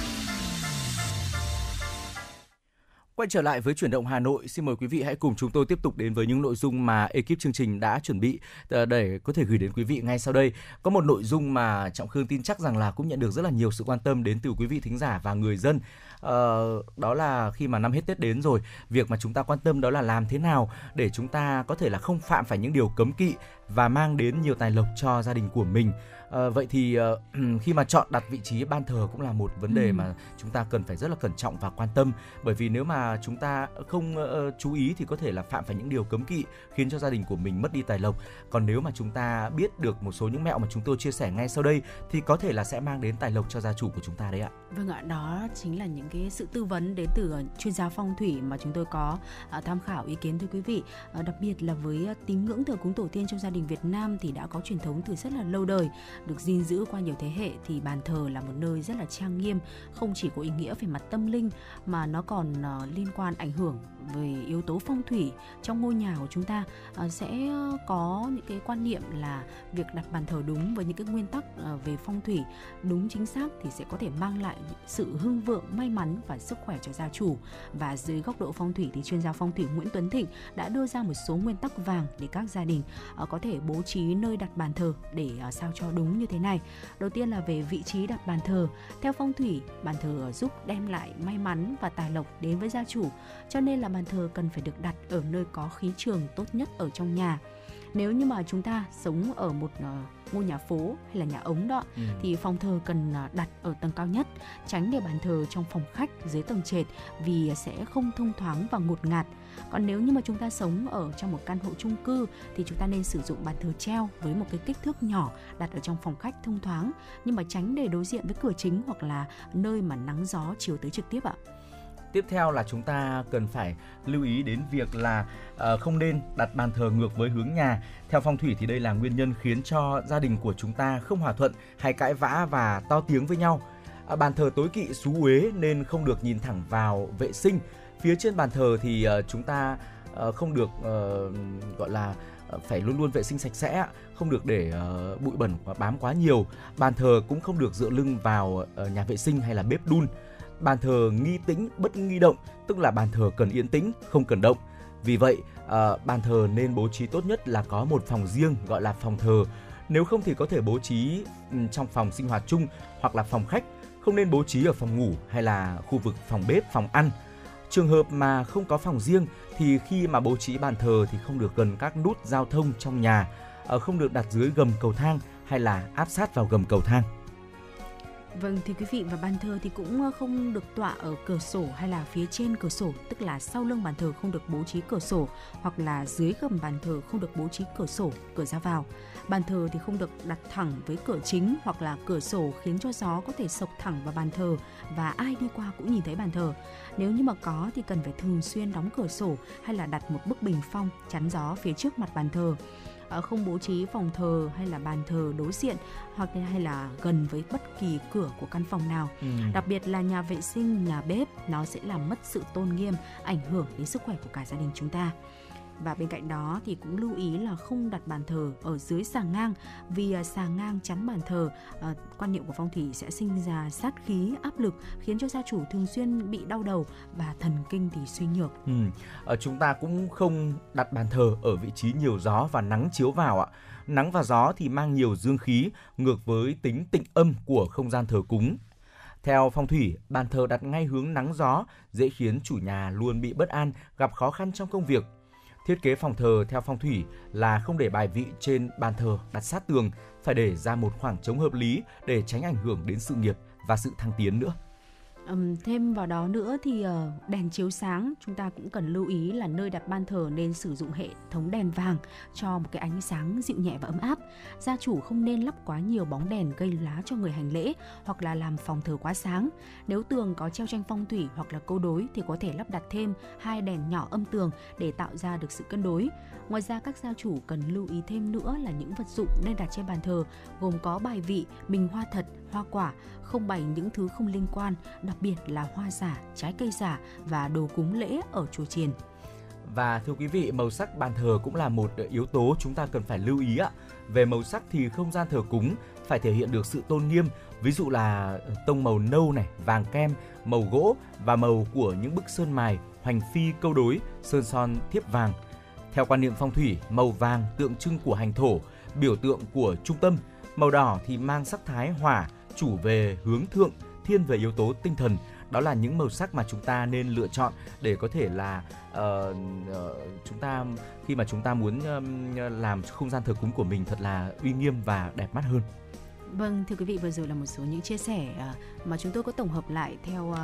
Quay trở lại với chuyển động Hà Nội, xin mời quý vị hãy cùng chúng tôi tiếp tục đến với những nội dung mà ekip chương trình đã chuẩn bị ờ, để có thể gửi đến quý vị ngay sau đây. Có một nội dung mà Trọng Khương tin chắc rằng là cũng nhận được rất là nhiều sự quan tâm đến từ quý vị thính giả và người dân. Ờ, đó là khi mà năm hết Tết đến rồi, việc mà chúng ta quan tâm đó là làm thế nào để chúng ta có thể là không phạm phải những điều cấm kỵ và mang đến nhiều tài lộc cho gia đình của mình. Ờ, vậy thì ờ, khi mà chọn đặt vị trí ban thờ cũng là một vấn đề Ừ. mà chúng ta cần phải rất là cẩn trọng và quan tâm bởi vì nếu mà chúng ta không ờ, chú ý thì có thể là phạm phải những điều cấm kỵ khiến cho gia đình của mình mất đi tài lộc còn nếu mà chúng ta biết được một số những mẹo mà chúng tôi chia sẻ ngay sau đây thì có thể là sẽ mang đến tài lộc cho gia chủ của chúng ta đấy ạ Vâng ạ, đó chính là những cái sự tư vấn đến từ chuyên gia phong thủy mà chúng tôi có à, tham khảo ý kiến thưa quý vị. À, đặc biệt là với à, tín ngưỡng thờ cúng tổ tiên trong gia đình Việt Nam thì đã có truyền thống từ rất là lâu đời, được gìn giữ qua nhiều thế hệ thì bàn thờ là một nơi rất là trang nghiêm, không chỉ có ý nghĩa về mặt tâm linh mà nó còn uh, liên quan ảnh hưởng về yếu tố phong thủy trong ngôi nhà của chúng ta uh, sẽ ờ, có những cái quan niệm là việc đặt bàn thờ đúng với những cái nguyên tắc uh, về phong thủy đúng chính xác thì sẽ có thể mang lại sự hưng vượng, may mắn và sức khỏe cho gia chủ. Và dưới góc độ phong thủy thì chuyên gia phong thủy Nguyễn Tuấn Thịnh đã đưa ra một số nguyên tắc vàng để các gia đình có thể bố trí nơi đặt bàn thờ để sao cho đúng như thế này. Đầu tiên là về vị trí đặt bàn thờ. Theo phong thủy, bàn thờ giúp đem lại may mắn và tài lộc đến với gia chủ. Cho nên là bàn thờ cần phải được đặt ở nơi có khí trường tốt nhất ở trong nhà. Nếu như mà chúng ta sống ở một ờ, ngôi nhà phố hay là nhà ống đó Ừ. thì phòng thờ cần à, đặt ở tầng cao nhất, tránh để bàn thờ trong phòng khách dưới tầng trệt vì sẽ không thông thoáng và ngột ngạt. Còn nếu như mà chúng ta sống ở trong một căn hộ chung cư thì chúng ta nên sử dụng bàn thờ treo với một cái kích thước nhỏ đặt ở trong phòng khách thông thoáng nhưng mà tránh để đối diện với cửa chính hoặc là nơi mà nắng gió chiếu tới trực tiếp ạ. tiếp theo là chúng ta cần phải lưu ý đến việc là uh, không nên đặt bàn thờ ngược với hướng nhà. Theo phong thủy thì đây là nguyên nhân khiến cho gia đình của chúng ta không hòa thuận hay cãi vã và to tiếng với nhau. Uh, bàn thờ tối kỵ xú uế nên không được nhìn thẳng vào vệ sinh phía trên bàn thờ thì uh, chúng ta uh, không được uh, gọi là phải luôn luôn vệ sinh sạch sẽ không được để uh, bụi bẩn và bám quá nhiều. Bàn thờ cũng không được dựa lưng vào uh, nhà vệ sinh hay là bếp đun. Bàn thờ nghi tĩnh bất nghi động tức là bàn thờ cần yên tĩnh không cần động. Vì vậy uh, bàn thờ nên bố trí tốt nhất là có một phòng riêng gọi là phòng thờ. Nếu không thì có thể bố trí ừ, trong phòng sinh hoạt chung hoặc là phòng khách không nên bố trí ở phòng ngủ hay là khu vực phòng bếp phòng ăn trường hợp mà không có phòng riêng thì khi mà bố trí bàn thờ thì không được gần các nút giao thông trong nhà ờ, không được đặt dưới gầm cầu thang hay là áp sát vào gầm cầu thang Vâng thì quý vị và bàn thờ thì cũng ờ, không được tọa ở cửa sổ hay là phía trên cửa sổ, tức là sau lưng bàn thờ không được bố trí cửa sổ hoặc là dưới gầm bàn thờ không được bố trí cửa sổ, cửa ra vào. Bàn thờ thì không được đặt thẳng với cửa chính hoặc là cửa sổ khiến cho gió có thể sộc thẳng vào bàn thờ và ai đi qua cũng nhìn thấy bàn thờ. Nếu như mà có thì cần phải thường xuyên đóng cửa sổ hay là đặt một bức bình phong chắn gió phía trước mặt bàn thờ. Ờ, không bố trí phòng thờ hay là bàn thờ đối diện hoặc hay là gần với bất kỳ cửa của căn phòng nào. Đặc biệt là nhà vệ sinh, nhà bếp nó sẽ làm mất sự tôn nghiêm, ảnh hưởng đến sức khỏe của cả gia đình chúng ta. Và bên cạnh đó thì cũng lưu ý là không đặt bàn thờ ở dưới sàng ngang vì à, sàng ngang chắn bàn thờ à, quan niệm của phong thủy sẽ sinh ra sát khí áp lực khiến cho gia chủ thường xuyên bị đau đầu và thần kinh thì suy nhược. Ừ. Ờ, chúng ta cũng không đặt bàn thờ ở vị trí nhiều gió và nắng chiếu vào ạ. Nắng và gió thì mang nhiều dương khí ngược với tính tịnh âm của không gian thờ cúng. Theo phong thủy, bàn thờ đặt ngay hướng nắng gió dễ khiến chủ nhà luôn bị bất an, gặp khó khăn trong công việc. Thiết kế phòng thờ theo phong thủy là không để bài vị trên bàn thờ đặt sát tường, phải để ra một khoảng trống hợp lý để tránh ảnh hưởng đến sự nghiệp và sự thăng tiến nữa. Um, thêm vào đó nữa thì uh, đèn chiếu sáng chúng ta cũng cần lưu ý là nơi đặt ban thờ nên sử dụng hệ thống đèn vàng cho một cái ánh sáng dịu nhẹ và ấm áp. Gia chủ không nên lắp quá nhiều bóng đèn gây lá cho người hành lễ hoặc là làm phòng thờ quá sáng. Nếu tường có treo tranh phong thủy hoặc là câu đối thì có thể lắp đặt thêm hai đèn nhỏ âm tường để tạo ra được sự cân đối. Ngoài ra các gia chủ cần lưu ý thêm nữa là những vật dụng nên đặt trên bàn thờ gồm có bài vị, bình hoa thật, hoa quả, không bày những thứ không liên quan, đặc biệt là hoa giả, trái cây giả và đồ cúng lễ ở chùa chiền. Và thưa quý vị, màu sắc bàn thờ cũng là một yếu tố chúng ta cần phải lưu ý ạ. Về màu sắc thì không gian thờ cúng phải thể hiện được sự tôn nghiêm, ví dụ là tông màu nâu này, vàng kem, màu gỗ và màu của những bức sơn mài, hoành phi câu đối, sơn son thiếp vàng. Theo quan niệm phong thủy, màu vàng tượng trưng của hành thổ, biểu tượng của trung tâm, màu đỏ thì mang sắc thái hỏa, chủ về hướng thượng, thiên về yếu tố tinh thần. Đó là những màu sắc mà chúng ta nên lựa chọn để có thể là uh, uh, chúng ta khi mà chúng ta muốn uh, làm không gian thờ cúng của mình thật là uy nghiêm và đẹp mắt hơn. Vâng, thưa quý vị, vừa rồi là một số những chia sẻ uh, mà chúng tôi có tổng hợp lại theo uh,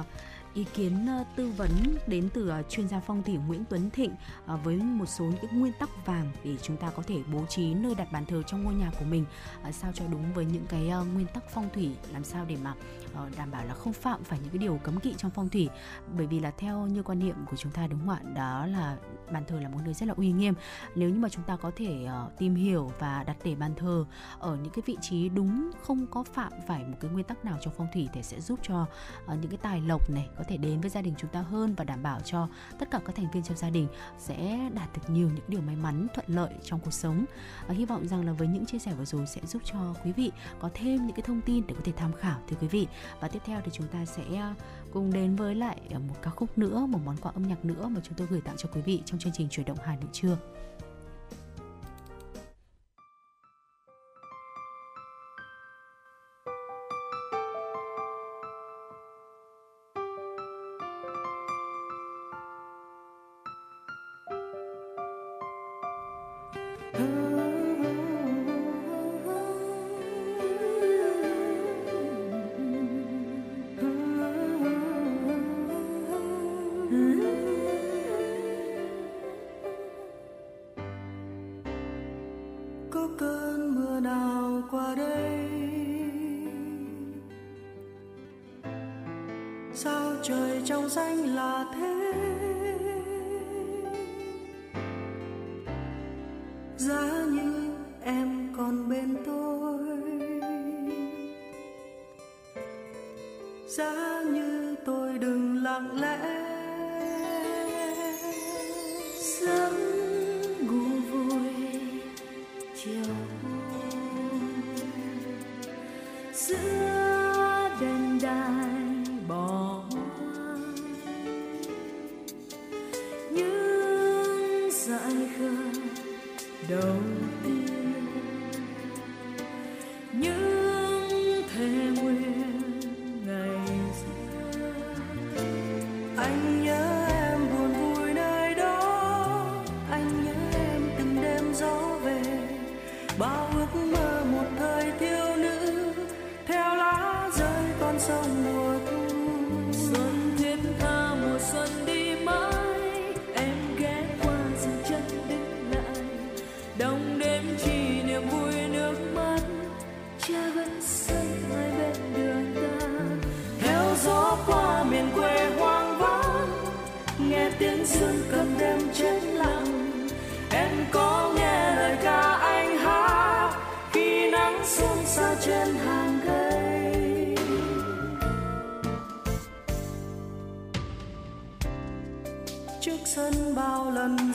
ý kiến ờ, tư vấn đến từ ờ, chuyên gia phong thủy Nguyễn Tuấn Thịnh ờ, với một số những nguyên tắc vàng để chúng ta có thể bố trí nơi đặt bàn thờ trong ngôi nhà của mình. Sao cho đúng với những cái nguyên tắc phong thủy, làm sao để mà Ờ, đảm bảo là không phạm phải những cái điều cấm kỵ trong phong thủy. Bởi vì là theo như quan niệm của chúng ta, đúng không ạ? Đó là bàn thờ là một nơi rất là uy nghiêm. Nếu như mà chúng ta có thể ờ, tìm hiểu và đặt để bàn thờ ở những cái vị trí đúng, không có phạm phải một cái nguyên tắc nào trong phong thủy thì sẽ giúp cho ờ, những cái tài lộc này có thể đến với gia đình chúng ta hơn và đảm bảo cho tất cả các thành viên trong gia đình sẽ đạt được nhiều những điều may mắn, thuận lợi trong cuộc sống. Và hy vọng rằng là với những chia sẻ vừa rồi sẽ giúp cho quý vị có thêm những cái thông tin để có thể tham khảo, thưa quý vị và tiếp theo thì chúng ta sẽ ờ, cùng đến với lại ờ, một ca khúc nữa, một món quà âm nhạc nữa mà chúng tôi gửi tặng cho quý vị trong chương trình chuyển động Hà Nội trưa.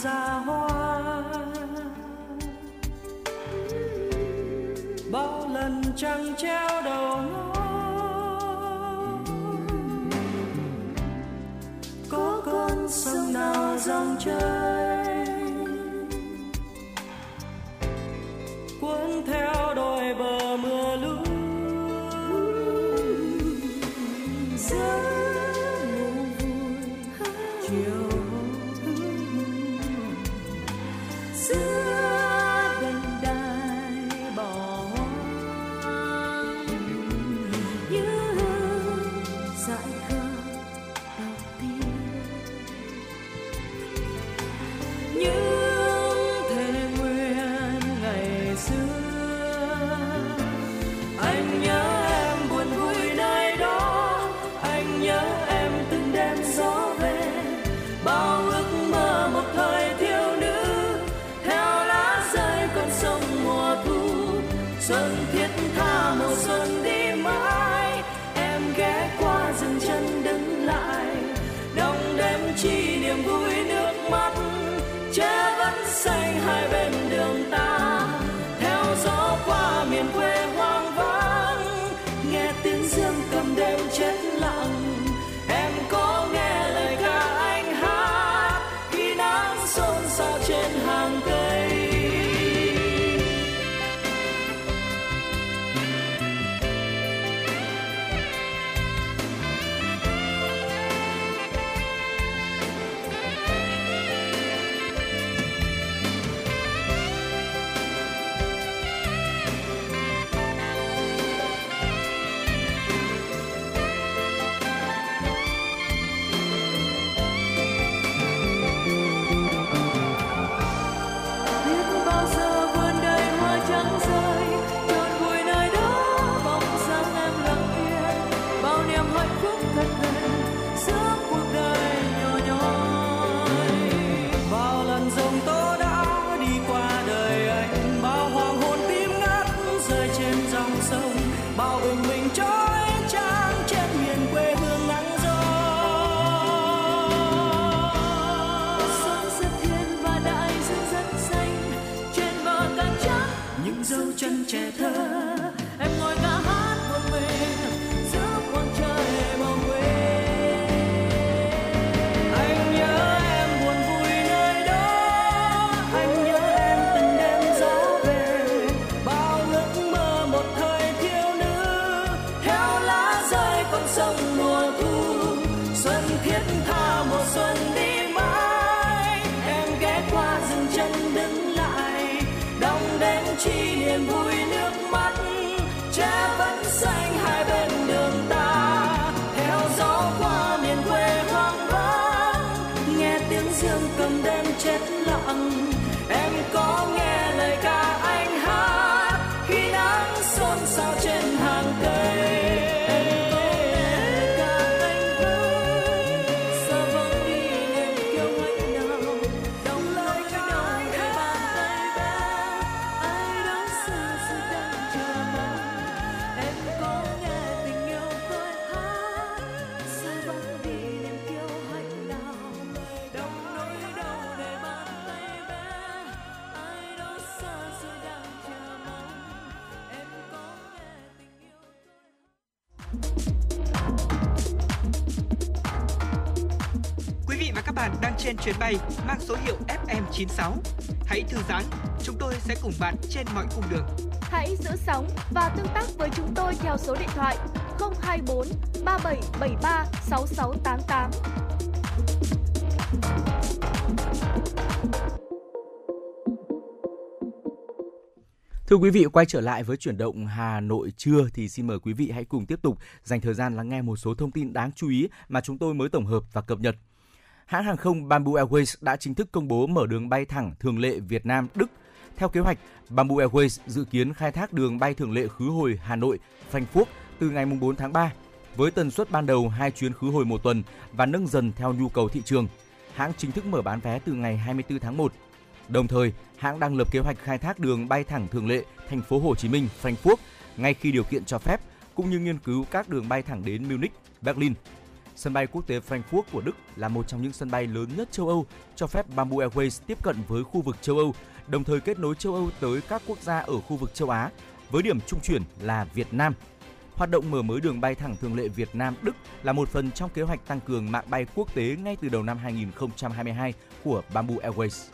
The. Trên chuyến bay mang số hiệu FM96. Hãy thư giãn, chúng tôi sẽ cùng bạn trên mọi cung đường. Hãy giữ sóng và tương tác với chúng tôi theo số điện thoại 024 3773 6688. Thưa quý vị, quay trở lại với chuyển động Hà Nội trưa thì xin mời quý vị hãy cùng tiếp tục dành thời gian lắng nghe một số thông tin đáng chú ý mà chúng tôi mới tổng hợp và cập nhật. Hãng hàng không Bamboo Airways đã chính thức công bố mở đường bay thẳng thường lệ Việt Nam Đức. Theo kế hoạch, Bamboo Airways dự kiến khai thác đường bay thường lệ khứ hồi Hà Nội Frankfurt từ ngày 4 tháng 3 với tần suất ban đầu hai chuyến khứ hồi một tuần và nâng dần theo nhu cầu thị trường. Hãng chính thức mở bán vé từ ngày 24 tháng 1 Đồng thời, hãng đang lập kế hoạch khai thác đường bay thẳng thường lệ thành phố Hồ Chí Minh, Frankfurt ngay khi điều kiện cho phép, cũng như nghiên cứu các đường bay thẳng đến Munich, Berlin. Sân bay quốc tế Frankfurt của Đức là một trong những sân bay lớn nhất châu Âu, cho phép Bamboo Airways tiếp cận với khu vực châu Âu, đồng thời kết nối châu Âu tới các quốc gia ở khu vực châu Á, với điểm trung chuyển là Việt Nam. Hoạt động mở mới đường bay thẳng thường lệ Việt Nam Đức là một phần trong kế hoạch tăng cường mạng bay quốc tế ngay từ đầu năm 2022 của Bamboo Airways.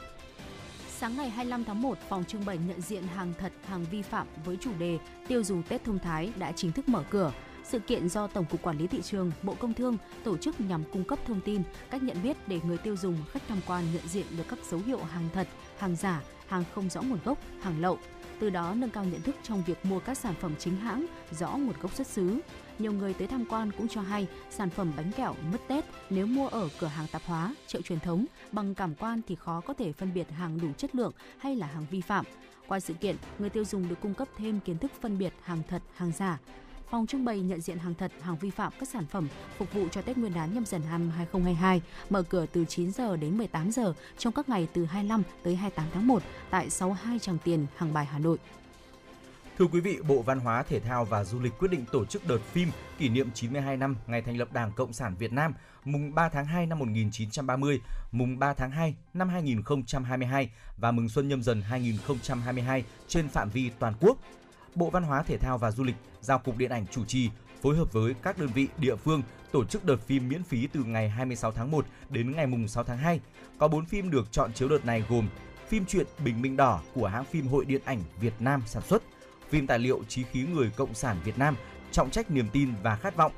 Sáng ngày 25 tháng 1, phòng trưng bày nhận diện hàng thật, hàng vi phạm với chủ đề Tiêu dùng Tết thông thái đã chính thức mở cửa. Sự kiện do Tổng cục Quản lý thị trường, Bộ Công Thương tổ chức nhằm cung cấp thông tin, cách nhận biết để người tiêu dùng, khách tham quan nhận diện được các dấu hiệu hàng thật, hàng giả, hàng không rõ nguồn gốc, hàng lậu. Từ đó nâng cao nhận thức trong việc mua các sản phẩm chính hãng, rõ nguồn gốc xuất xứ. Nhiều người tới tham quan cũng cho hay sản phẩm bánh kẹo mất Tết nếu mua ở cửa hàng tạp hóa, chợ truyền thống bằng cảm quan thì khó có thể phân biệt hàng đủ chất lượng hay là hàng vi phạm. Qua sự kiện, người tiêu dùng được cung cấp thêm kiến thức phân biệt hàng thật, hàng giả. Phòng trưng bày nhận diện hàng thật, hàng vi phạm các sản phẩm phục vụ cho Tết Nguyên đán nhâm dần năm 2022 mở cửa từ 9 giờ đến 18 giờ trong các ngày từ 25 tới 28 tháng 1 tại 62 Tràng Tiền, Hàng Bài, Hà Nội. Thưa quý vị, Bộ Văn hóa, Thể thao và Du lịch quyết định tổ chức đợt phim kỷ niệm 92 năm ngày thành lập Đảng Cộng sản Việt Nam, mùng 3 tháng 2 năm 1930, mùng 3 tháng 2 năm 2022 và mừng Xuân Nhâm Dần 2022 trên phạm vi toàn quốc. Bộ Văn hóa, Thể thao và Du lịch giao Cục Điện ảnh chủ trì phối hợp với các đơn vị địa phương tổ chức đợt phim miễn phí từ ngày 26 tháng 1 đến ngày mùng 6 tháng 2. Có 4 phim được chọn chiếu đợt này gồm phim truyện Bình Minh Đỏ của hãng phim Hội Điện ảnh Việt Nam sản xuất, phim tài liệu Chí khí người Cộng sản Việt Nam, Trọng trách niềm tin và khát vọng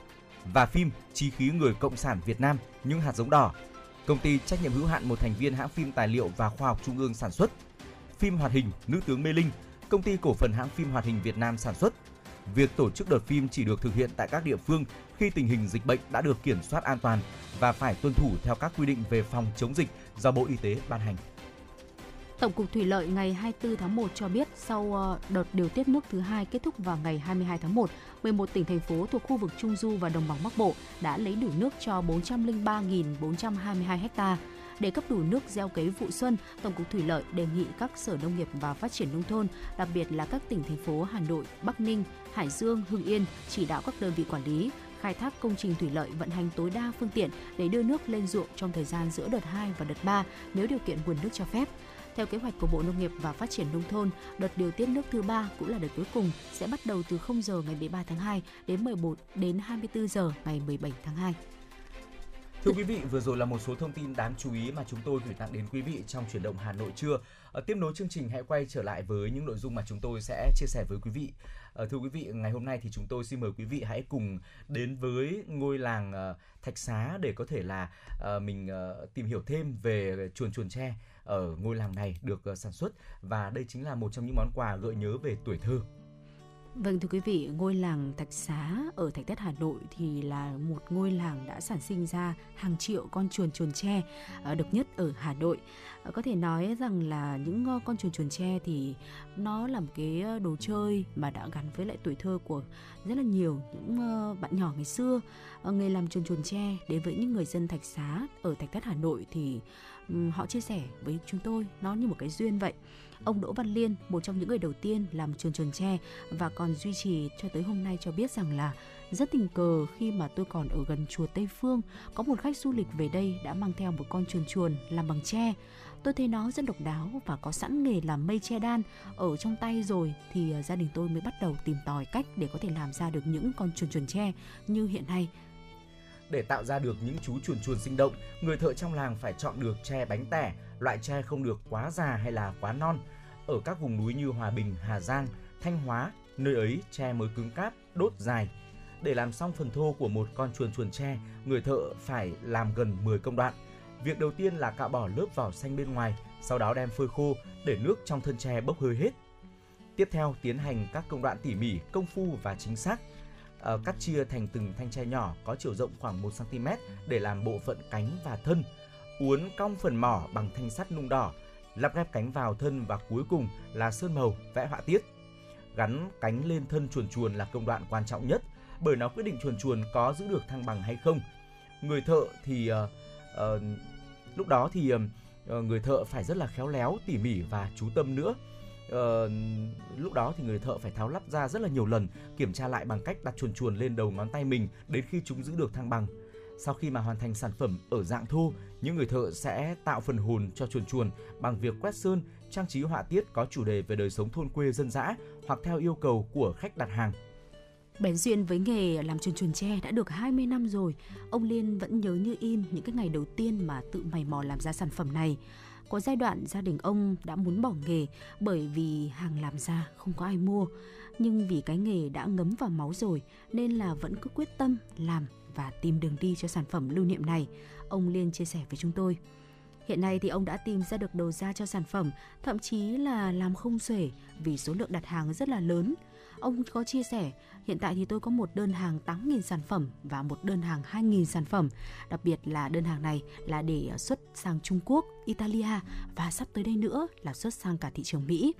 và phim Chí khí người Cộng sản Việt Nam những hạt giống đỏ. Công ty trách nhiệm hữu hạn một thành viên hãng phim tài liệu và khoa học Trung ương sản xuất. Phim hoạt hình Nữ tướng Mê Linh, công ty cổ phần hãng phim hoạt hình Việt Nam sản xuất. Việc tổ chức đợt phim chỉ được thực hiện tại các địa phương khi tình hình dịch bệnh đã được kiểm soát an toàn và phải tuân thủ theo các quy định về phòng chống dịch do Bộ Y tế ban hành. Tổng cục Thủy lợi ngày 24 tháng 1 cho biết sau ờ, đợt điều tiết nước thứ hai kết thúc vào ngày 22 tháng 1, 11 tỉnh thành phố thuộc khu vực Trung Du và Đồng bằng Bắc Bộ đã lấy đủ nước cho 403.422 ha. Để cấp đủ nước gieo cấy vụ xuân, Tổng cục Thủy lợi đề nghị các Sở Nông nghiệp và Phát triển nông thôn, đặc biệt là các tỉnh thành phố Hà Nội, Bắc Ninh, Hải Dương, Hưng Yên chỉ đạo các đơn vị quản lý khai thác công trình thủy lợi vận hành tối đa phương tiện để đưa nước lên ruộng trong thời gian giữa đợt 2 và đợt 3 nếu điều kiện nguồn nước cho phép. Theo kế hoạch của Bộ Nông nghiệp và Phát triển Nông thôn, đợt điều tiết nước thứ ba cũng là đợt cuối cùng sẽ bắt đầu từ 0 giờ ngày 13 tháng 2 đến 11 đến 24 giờ ngày 17 tháng 2. Thưa quý vị, vừa rồi là một số thông tin đáng chú ý mà chúng tôi gửi tặng đến quý vị trong chuyển động Hà Nội trưa. À, tiếp nối chương trình hãy quay trở lại với những nội dung mà chúng tôi sẽ chia sẻ với quý vị. À, thưa quý vị, ngày hôm nay thì chúng tôi xin mời quý vị hãy cùng đến với ngôi làng ờ, Thạch Xá để có thể là ờ, mình ờ, tìm hiểu thêm về chuồn chuồn tre ở ngôi làng này được ờ, sản xuất và đây chính là một trong những món quà gợi nhớ về tuổi thơ. Vâng thưa quý vị, ngôi làng Thạch Xá ở Thạch Thất Hà Nội thì là một ngôi làng đã sản sinh ra hàng triệu con chuồn chuồn tre à, độc nhất ở Hà Nội. À, có thể nói rằng là những ờ, con chuồn chuồn tre thì nó là một cái ờ, đồ chơi mà đã gắn với lại tuổi thơ của rất là nhiều những ờ, bạn nhỏ ngày xưa. Nghề làm chuồn chuồn tre đến với những người dân Thạch Xá ở Thạch Thất Hà Nội thì họ chia sẻ với chúng tôi nó như một cái duyên vậy Ông Đỗ Văn Liên, một trong những người đầu tiên làm chuồn chuồn tre và còn duy trì cho tới hôm nay cho biết rằng là rất tình cờ khi mà tôi còn ở gần chùa Tây Phương, có một khách du lịch về đây đã mang theo một con chuồn chuồn làm bằng tre. Tôi thấy nó rất độc đáo và có sẵn nghề làm mây che đan ở trong tay rồi thì à, gia đình tôi mới bắt đầu tìm tòi cách để có thể làm ra được những con chuồn chuồn tre như hiện nay để tạo ra được những chú chuồn chuồn sinh động, người thợ trong làng phải chọn được tre bánh tẻ, loại tre không được quá già hay là quá non. Ở các vùng núi như Hòa Bình, Hà Giang, Thanh Hóa, nơi ấy tre mới cứng cáp, đốt dài. Để làm xong phần thô của một con chuồn chuồn tre, người thợ phải làm gần 10 công đoạn. Việc đầu tiên là cạo bỏ lớp vỏ xanh bên ngoài, sau đó đem phơi khô để nước trong thân tre bốc hơi hết. Tiếp theo tiến hành các công đoạn tỉ mỉ, công phu và chính xác – À, cắt chia thành từng thanh tre nhỏ có chiều rộng khoảng 1 cm để làm bộ phận cánh và thân. Uốn cong phần mỏ bằng thanh sắt nung đỏ, lắp ghép cánh vào thân và cuối cùng là sơn màu, vẽ họa tiết. Gắn cánh lên thân chuồn chuồn là công đoạn quan trọng nhất bởi nó quyết định chuồn chuồn có giữ được thăng bằng hay không. Người thợ thì uh, uh, lúc đó thì uh, người thợ phải rất là khéo léo, tỉ mỉ và chú tâm nữa uh, lúc đó thì người thợ phải tháo lắp ra rất là nhiều lần kiểm tra lại bằng cách đặt chuồn chuồn lên đầu ngón tay mình đến khi chúng giữ được thăng bằng sau khi mà hoàn thành sản phẩm ở dạng thô những người thợ sẽ tạo phần hồn cho chuồn chuồn bằng việc quét sơn trang trí họa tiết có chủ đề về đời sống thôn quê dân dã hoặc theo yêu cầu của khách đặt hàng Bén duyên với nghề làm chuồn chuồn tre đã được 20 năm rồi, ông Liên vẫn nhớ như in những cái ngày đầu tiên mà tự mày mò làm ra sản phẩm này. Có giai đoạn gia đình ông đã muốn bỏ nghề bởi vì hàng làm ra không có ai mua. Nhưng vì cái nghề đã ngấm vào máu rồi nên là vẫn cứ quyết tâm làm và tìm đường đi cho sản phẩm lưu niệm này. Ông Liên chia sẻ với chúng tôi. Hiện nay thì ông đã tìm ra được đầu ra cho sản phẩm, thậm chí là làm không xuể vì số lượng đặt hàng rất là lớn. Ông có chia sẻ, hiện tại thì tôi có một đơn hàng 8.000 sản phẩm và một đơn hàng 2.000 sản phẩm. Đặc biệt là đơn hàng này là để xuất sang Trung Quốc, Italia và sắp tới đây nữa là xuất sang cả thị trường Mỹ.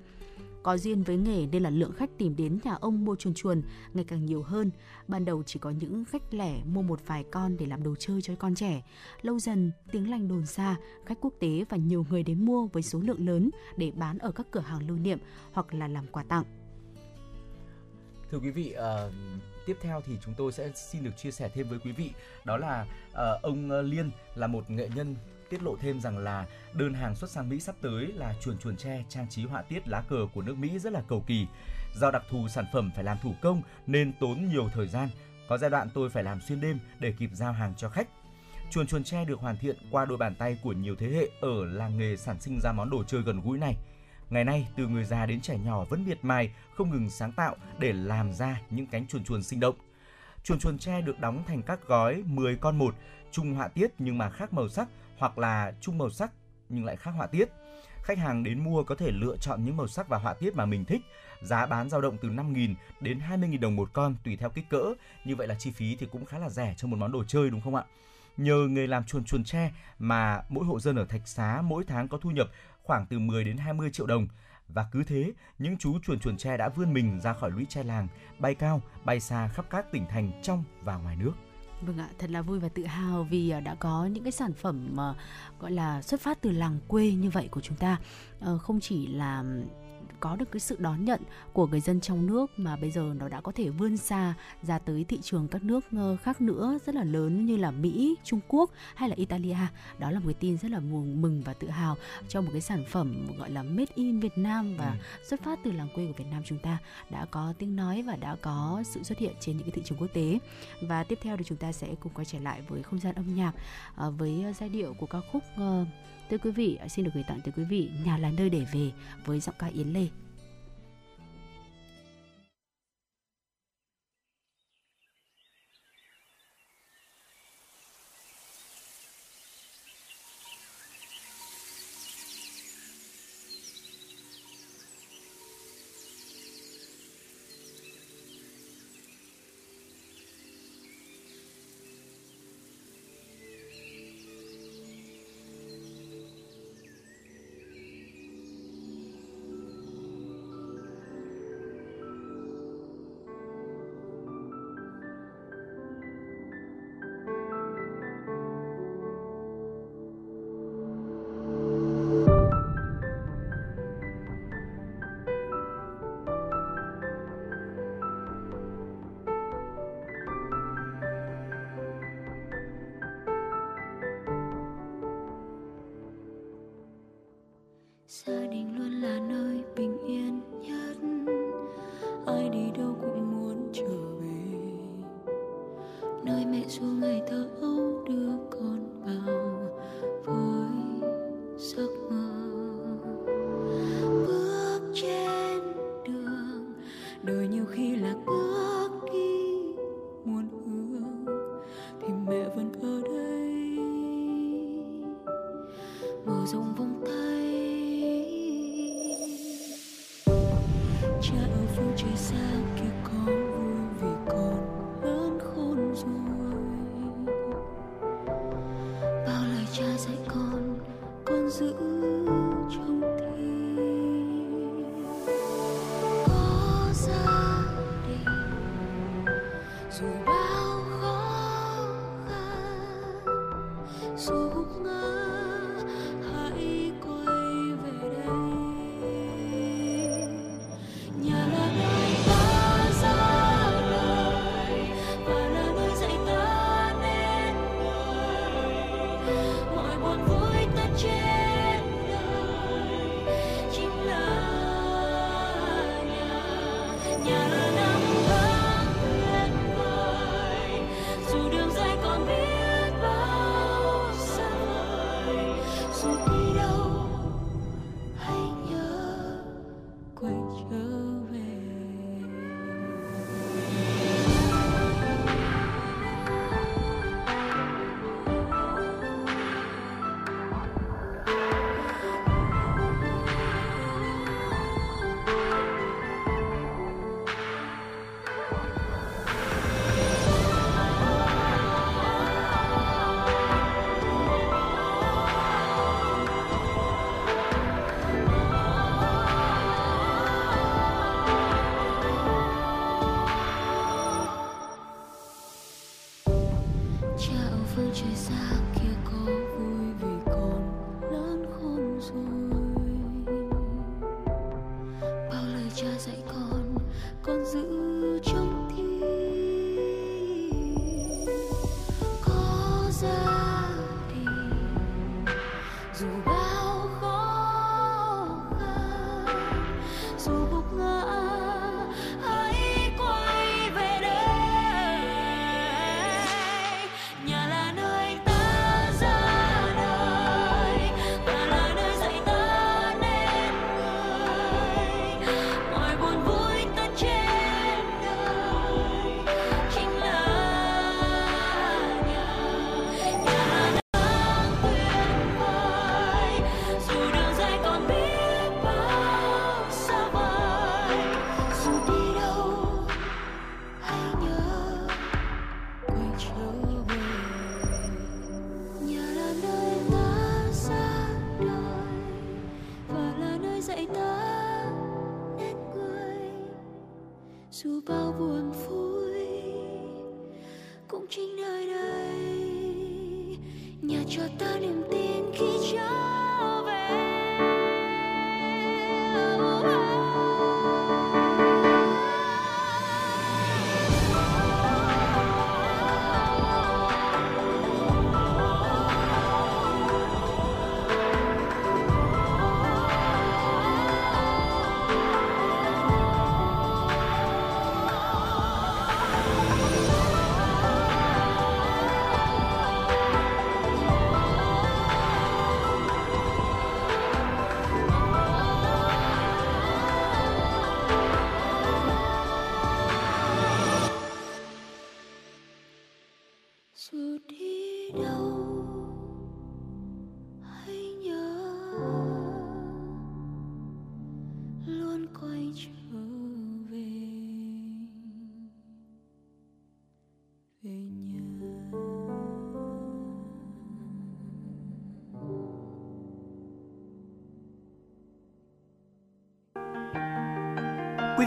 Có duyên với nghề nên là lượng khách tìm đến nhà ông mua chuồn chuồn ngày càng nhiều hơn. Ban đầu chỉ có những khách lẻ mua một vài con để làm đồ chơi cho con trẻ. Lâu dần, tiếng lành đồn xa, khách quốc tế và nhiều người đến mua với số lượng lớn để bán ở các cửa hàng lưu niệm hoặc là làm quà tặng. Thưa quý vị, uh, tiếp theo thì chúng tôi sẽ xin được chia sẻ thêm với quý vị đó là uh, ông Liên là một nghệ nhân tiết lộ thêm rằng là đơn hàng xuất sang Mỹ sắp tới là chuồn chuồn tre trang trí họa tiết lá cờ của nước Mỹ rất là cầu kỳ. Do đặc thù sản phẩm phải làm thủ công nên tốn nhiều thời gian. Có giai đoạn tôi phải làm xuyên đêm để kịp giao hàng cho khách. Chuồn chuồn tre được hoàn thiện qua đôi bàn tay của nhiều thế hệ ở làng nghề sản sinh ra món đồ chơi gần gũi này. Ngày nay, từ người già đến trẻ nhỏ vẫn miệt mài, không ngừng sáng tạo để làm ra những cánh chuồn chuồn sinh động. Chuồn chuồn tre được đóng thành các gói 10 con một, chung họa tiết nhưng mà khác màu sắc hoặc là chung màu sắc nhưng lại khác họa tiết. Khách hàng đến mua có thể lựa chọn những màu sắc và họa tiết mà mình thích. Giá bán dao động từ 5.000 đến 20.000 đồng một con tùy theo kích cỡ. Như vậy là chi phí thì cũng khá là rẻ cho một món đồ chơi đúng không ạ? Nhờ nghề làm chuồn chuồn tre mà mỗi hộ dân ở Thạch Xá mỗi tháng có thu nhập khoảng từ 10 đến 20 triệu đồng. Và cứ thế, những chú chuồn chuồn tre đã vươn mình ra khỏi lũy tre làng, bay cao, bay xa khắp các tỉnh thành trong và ngoài nước. Vâng ạ, thật là vui và tự hào vì ờ, đã có những cái sản phẩm mà gọi là xuất phát từ làng quê như vậy của chúng ta. Ờ, không chỉ là có được cái sự đón nhận của người dân trong nước mà bây giờ nó đã có thể vươn xa ra tới thị trường các nước ờ, khác nữa rất là lớn như là Mỹ, Trung Quốc hay là Italia. Đó là một cái tin rất là mừng và tự hào cho một cái sản phẩm gọi là made in Việt Nam và ừ. xuất phát từ làng quê của Việt Nam chúng ta đã có tiếng nói và đã có sự xuất hiện trên những cái thị trường quốc tế. Và tiếp theo thì chúng ta sẽ cùng quay trở lại với không gian âm nhạc ờ, với giai điệu của ca khúc uh, Thưa quý vị, xin được gửi tặng tới quý vị Nhà là nơi để về với giọng ca Yến Lê.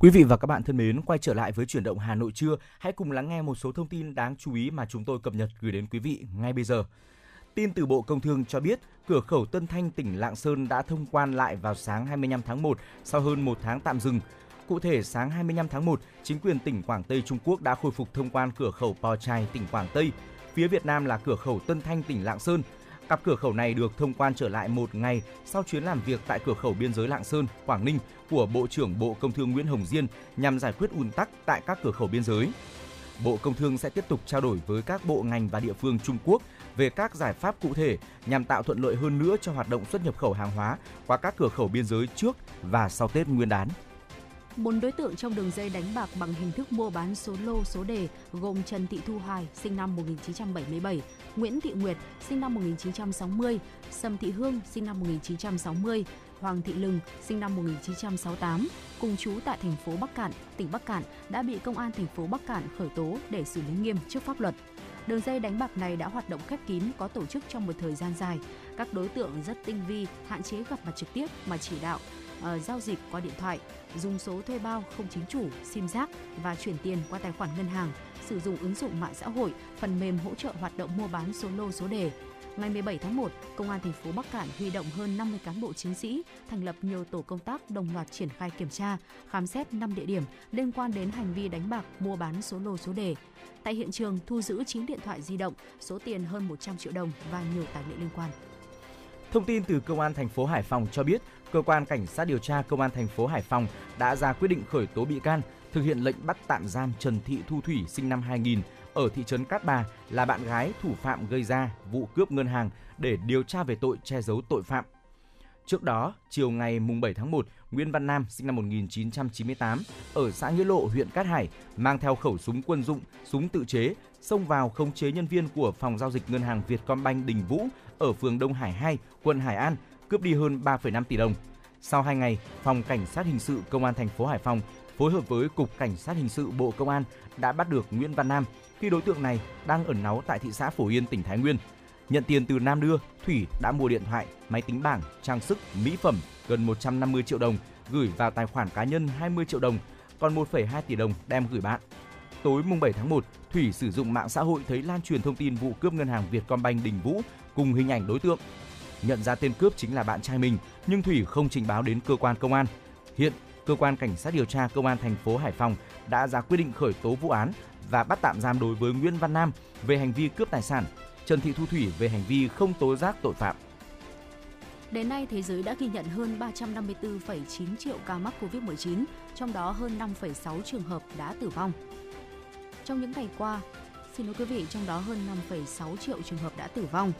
Quý vị và các bạn thân mến, quay trở lại với chuyển động Hà Nội trưa, hãy cùng lắng nghe một số thông tin đáng chú ý mà chúng tôi cập nhật gửi đến quý vị ngay bây giờ. Tin từ Bộ Công Thương cho biết, cửa khẩu Tân Thanh tỉnh Lạng Sơn đã thông quan lại vào sáng 25 tháng 1 sau hơn một tháng tạm dừng. Cụ thể, sáng 25 tháng 1, chính quyền tỉnh Quảng Tây Trung Quốc đã khôi phục thông quan cửa khẩu Po Chai, tỉnh Quảng Tây. Phía Việt Nam là cửa khẩu Tân Thanh, tỉnh Lạng Sơn. Cặp cửa khẩu này được thông quan trở lại một ngày sau chuyến làm việc tại cửa khẩu biên giới Lạng Sơn, Quảng Ninh của Bộ trưởng Bộ Công Thương Nguyễn Hồng Diên nhằm giải quyết ùn tắc tại các cửa khẩu biên giới. Bộ Công Thương sẽ tiếp tục trao đổi với các bộ ngành và địa phương Trung Quốc về các giải pháp cụ thể nhằm tạo thuận lợi hơn nữa cho hoạt động xuất nhập khẩu hàng hóa qua các cửa khẩu biên giới trước và sau Tết Nguyên đán. Bốn đối tượng trong đường dây đánh bạc bằng hình thức mua bán số lô số đề gồm Trần Thị Thu Hoài, sinh năm 1977, Nguyễn Thị Nguyệt, sinh năm 1960, Sầm Thị Hương, sinh năm 1960, Hoàng Thị Lừng, sinh năm 1968, cùng chú tại thành phố Bắc Cạn, tỉnh Bắc Cạn đã bị công an thành phố Bắc Cạn khởi tố để xử lý nghiêm trước pháp luật. Đường dây đánh bạc này đã hoạt động khép kín, có tổ chức trong một thời gian dài. Các đối tượng rất tinh vi, hạn chế gặp mặt trực tiếp mà chỉ đạo uh, giao dịch qua điện thoại, dùng số thuê bao không chính chủ, sim giác và chuyển tiền qua tài khoản ngân hàng, sử dụng ứng dụng mạng xã hội, phần mềm hỗ trợ hoạt động mua bán số lô số đề. Ngày 17 tháng 1, Công an thành phố Bắc Cạn huy động hơn 50 cán bộ chiến sĩ, thành lập nhiều tổ công tác đồng loạt triển khai kiểm tra, khám xét 5 địa điểm liên quan đến hành vi đánh bạc, mua bán số lô số đề. Tại hiện trường thu giữ 9 điện thoại di động, số tiền hơn 100 triệu đồng và nhiều tài liệu liên quan. Thông tin từ Công an thành phố Hải Phòng cho biết, cơ quan cảnh sát điều tra Công an thành phố Hải Phòng đã ra quyết định khởi tố bị can, thực hiện lệnh bắt tạm giam Trần Thị Thu Thủy sinh năm 2000 ở thị trấn Cát Bà là bạn gái thủ phạm gây ra vụ cướp ngân hàng để điều tra về tội che giấu tội phạm. Trước đó, chiều ngày mùng 7 tháng 1, Nguyễn Văn Nam sinh năm 1998 ở xã Nghĩa Lộ, huyện Cát Hải mang theo khẩu súng quân dụng, súng tự chế xông vào khống chế nhân viên của phòng giao dịch ngân hàng Vietcombank Đình Vũ ở phường Đông Hải 2, quận Hải An, cướp đi hơn 3,5 tỷ đồng. Sau 2 ngày, phòng cảnh sát hình sự công an thành phố Hải Phòng phối hợp với cục cảnh sát hình sự Bộ Công an đã bắt được Nguyễn Văn Nam khi đối tượng này đang ẩn náu tại thị xã Phổ Yên, tỉnh Thái Nguyên. Nhận tiền từ Nam đưa, Thủy đã mua điện thoại, máy tính bảng, trang sức, mỹ phẩm gần 150 triệu đồng gửi vào tài khoản cá nhân 20 triệu đồng, còn 1,2 tỷ đồng đem gửi bạn. Tối mùng 7 tháng 1, Thủy sử dụng mạng xã hội thấy lan truyền thông tin vụ cướp ngân hàng Vietcombank Đình Vũ cùng hình ảnh đối tượng. Nhận ra tên cướp chính là bạn trai mình, nhưng Thủy không trình báo đến cơ quan công an. Hiện, cơ quan cảnh sát điều tra công an thành phố Hải Phòng đã ra quyết định khởi tố vụ án và bắt tạm giam đối với Nguyễn Văn Nam về hành vi cướp tài sản, Trần Thị Thu Thủy về hành vi không tố giác tội phạm. Đến nay, thế giới đã ghi nhận hơn 354,9 triệu ca mắc COVID-19, trong đó hơn 5,6 trường hợp đã tử vong. Trong những ngày qua, xin lỗi quý vị, trong đó hơn 5,6 triệu trường hợp đã tử vong.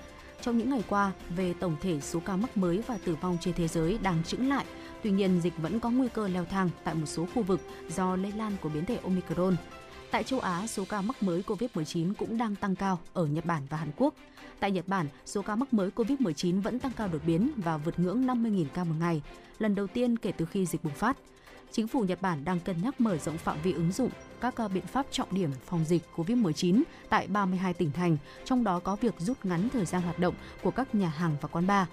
Trong những ngày qua, về tổng thể số ca mắc mới và tử vong trên thế giới đang chững lại. Tuy nhiên, dịch vẫn có nguy cơ leo thang tại một số khu vực do lây lan của biến thể Omicron. Tại châu Á, số ca mắc mới COVID-19 cũng đang tăng cao ở Nhật Bản và Hàn Quốc. Tại Nhật Bản, số ca mắc mới COVID-19 vẫn tăng cao đột biến và vượt ngưỡng 50.000 ca một ngày, lần đầu tiên kể từ khi dịch bùng phát. Chính phủ Nhật Bản đang cân nhắc mở rộng phạm vi ứng dụng các ờ, biện pháp trọng điểm phòng dịch COVID-19 tại 32 tỉnh thành, trong đó có việc rút ngắn thời gian hoạt động của các nhà hàng và quán bar.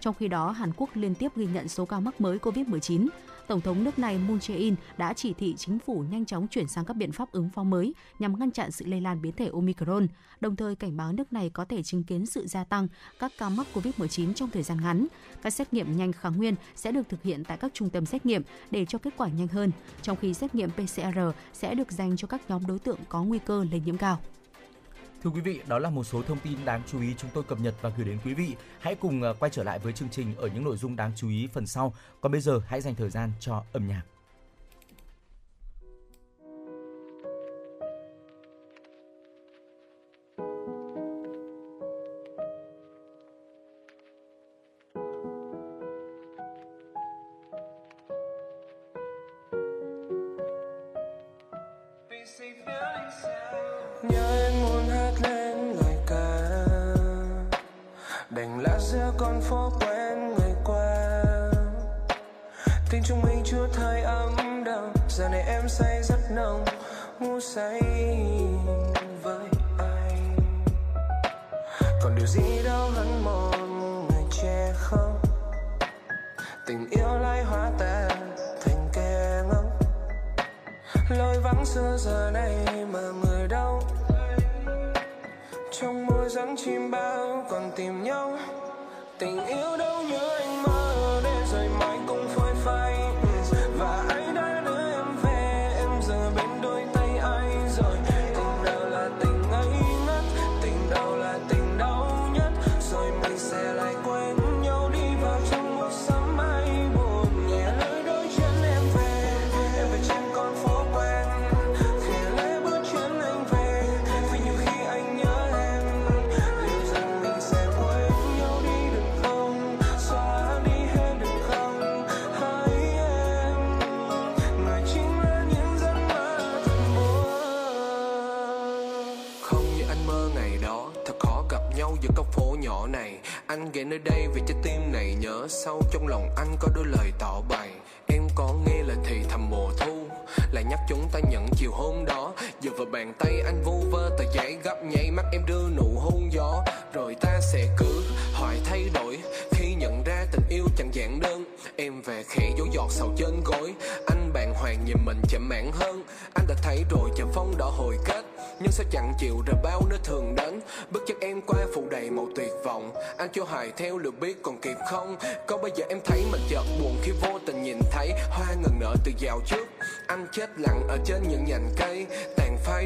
Trong khi đó, Hàn Quốc liên tiếp ghi nhận số ca mắc mới COVID-19. Tổng thống nước này Moon Jae-in đã chỉ thị chính phủ nhanh chóng chuyển sang các biện pháp ứng phó mới nhằm ngăn chặn sự lây lan biến thể Omicron, đồng thời cảnh báo nước này có thể chứng kiến sự gia tăng các ca mắc COVID-19 trong thời gian ngắn. Các xét nghiệm nhanh kháng nguyên sẽ được thực hiện tại các trung tâm xét nghiệm để cho kết quả nhanh hơn, trong khi xét nghiệm PCR sẽ được dành cho các nhóm đối tượng có nguy cơ lây nhiễm cao. Thưa quý vị, đó là một số thông tin đáng chú ý chúng tôi cập nhật và gửi đến quý vị. Hãy cùng à, quay trở lại với chương trình ở những nội dung đáng chú ý phần sau. Còn bây giờ hãy dành thời gian cho âm nhạc.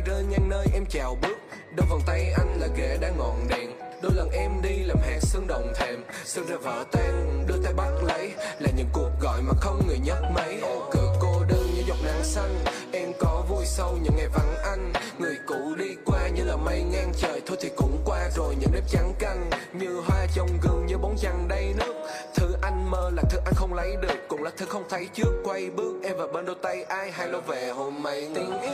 rơi ngang nơi em chào bước. Đôi vòng tay anh là ghế đã ngọn đèn. Đôi lần em đi làm hạt sương đồng thèm Sương ra vỡ tan, đưa tay bắt lấy. Là những cuộc gọi mà không người nhấc máy Cửa cô đơn như giọt nắng xanh. Em có vui sâu những ngày vắng anh. Người cũ đi qua như là mây ngang trời. Thôi thì cũng qua rồi những đêm trắng căng. Như hoa trong gương như bóng trăng đầy nước. Thứ anh mơ là thứ anh không lấy được. Cũng là thứ không thấy trước. Quay bước em vào bên đôi tay ai hay lâu về hôm nay Tình yêu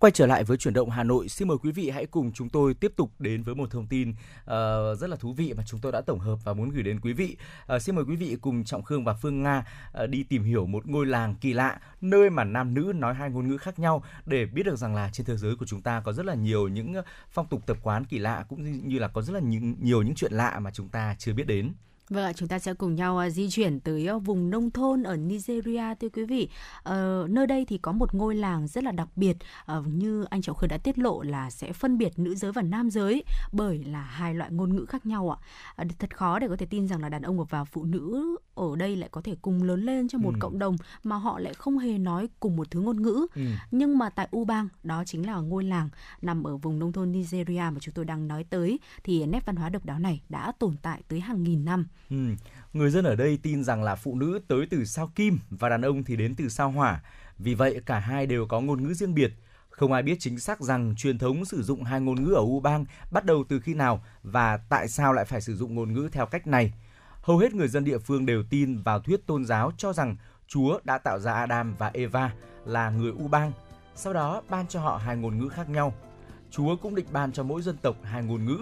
Quay trở lại với chuyển động Hà Nội, xin mời quý vị hãy cùng chúng tôi tiếp tục đến với một thông tin uh, rất là thú vị mà chúng tôi đã tổng hợp và muốn gửi đến quý vị. Uh, xin mời quý vị cùng Trọng Khương và Phương Nga uh, đi tìm hiểu một ngôi làng kỳ lạ nơi mà nam nữ nói hai ngôn ngữ khác nhau để biết được rằng là trên thế giới của chúng ta có rất là nhiều những phong tục tập quán kỳ lạ cũng như là có rất là nhiều, nhiều những chuyện lạ mà chúng ta chưa biết đến. Vâng ạ, chúng ta sẽ cùng nhau à, di chuyển tới ờ, vùng nông thôn ở Nigeria thưa quý vị. Ờ, nơi đây thì có một ngôi làng rất là đặc biệt ờ, như anh Trọng Khơi đã tiết lộ là sẽ phân biệt nữ giới và nam giới bởi là hai loại ngôn ngữ khác nhau ạ. Ờ, thật khó để có thể tin rằng là đàn ông và phụ nữ ở đây lại có thể cùng lớn lên trong một Ừ. cộng đồng mà họ lại không hề nói cùng một thứ ngôn ngữ. Ừ. Nhưng mà tại Ubang, đó chính là ngôi làng nằm ở vùng nông thôn Nigeria mà chúng tôi đang nói tới thì nét văn hóa độc đáo này đã tồn tại tới hàng nghìn năm. Ừ. Người dân ở đây tin rằng là phụ nữ tới từ sao kim và đàn ông thì đến từ sao hỏa. Vì vậy cả hai đều có ngôn ngữ riêng biệt. Không ai biết chính xác rằng truyền thống sử dụng hai ngôn ngữ ở Ubang bắt đầu từ khi nào và tại sao lại phải sử dụng ngôn ngữ theo cách này. Hầu hết người dân địa phương đều tin vào thuyết tôn giáo cho rằng Chúa đã tạo ra Adam và Eva là người Ubang, sau đó ban cho họ hai ngôn ngữ khác nhau. Chúa cũng định ban cho mỗi dân tộc hai ngôn ngữ,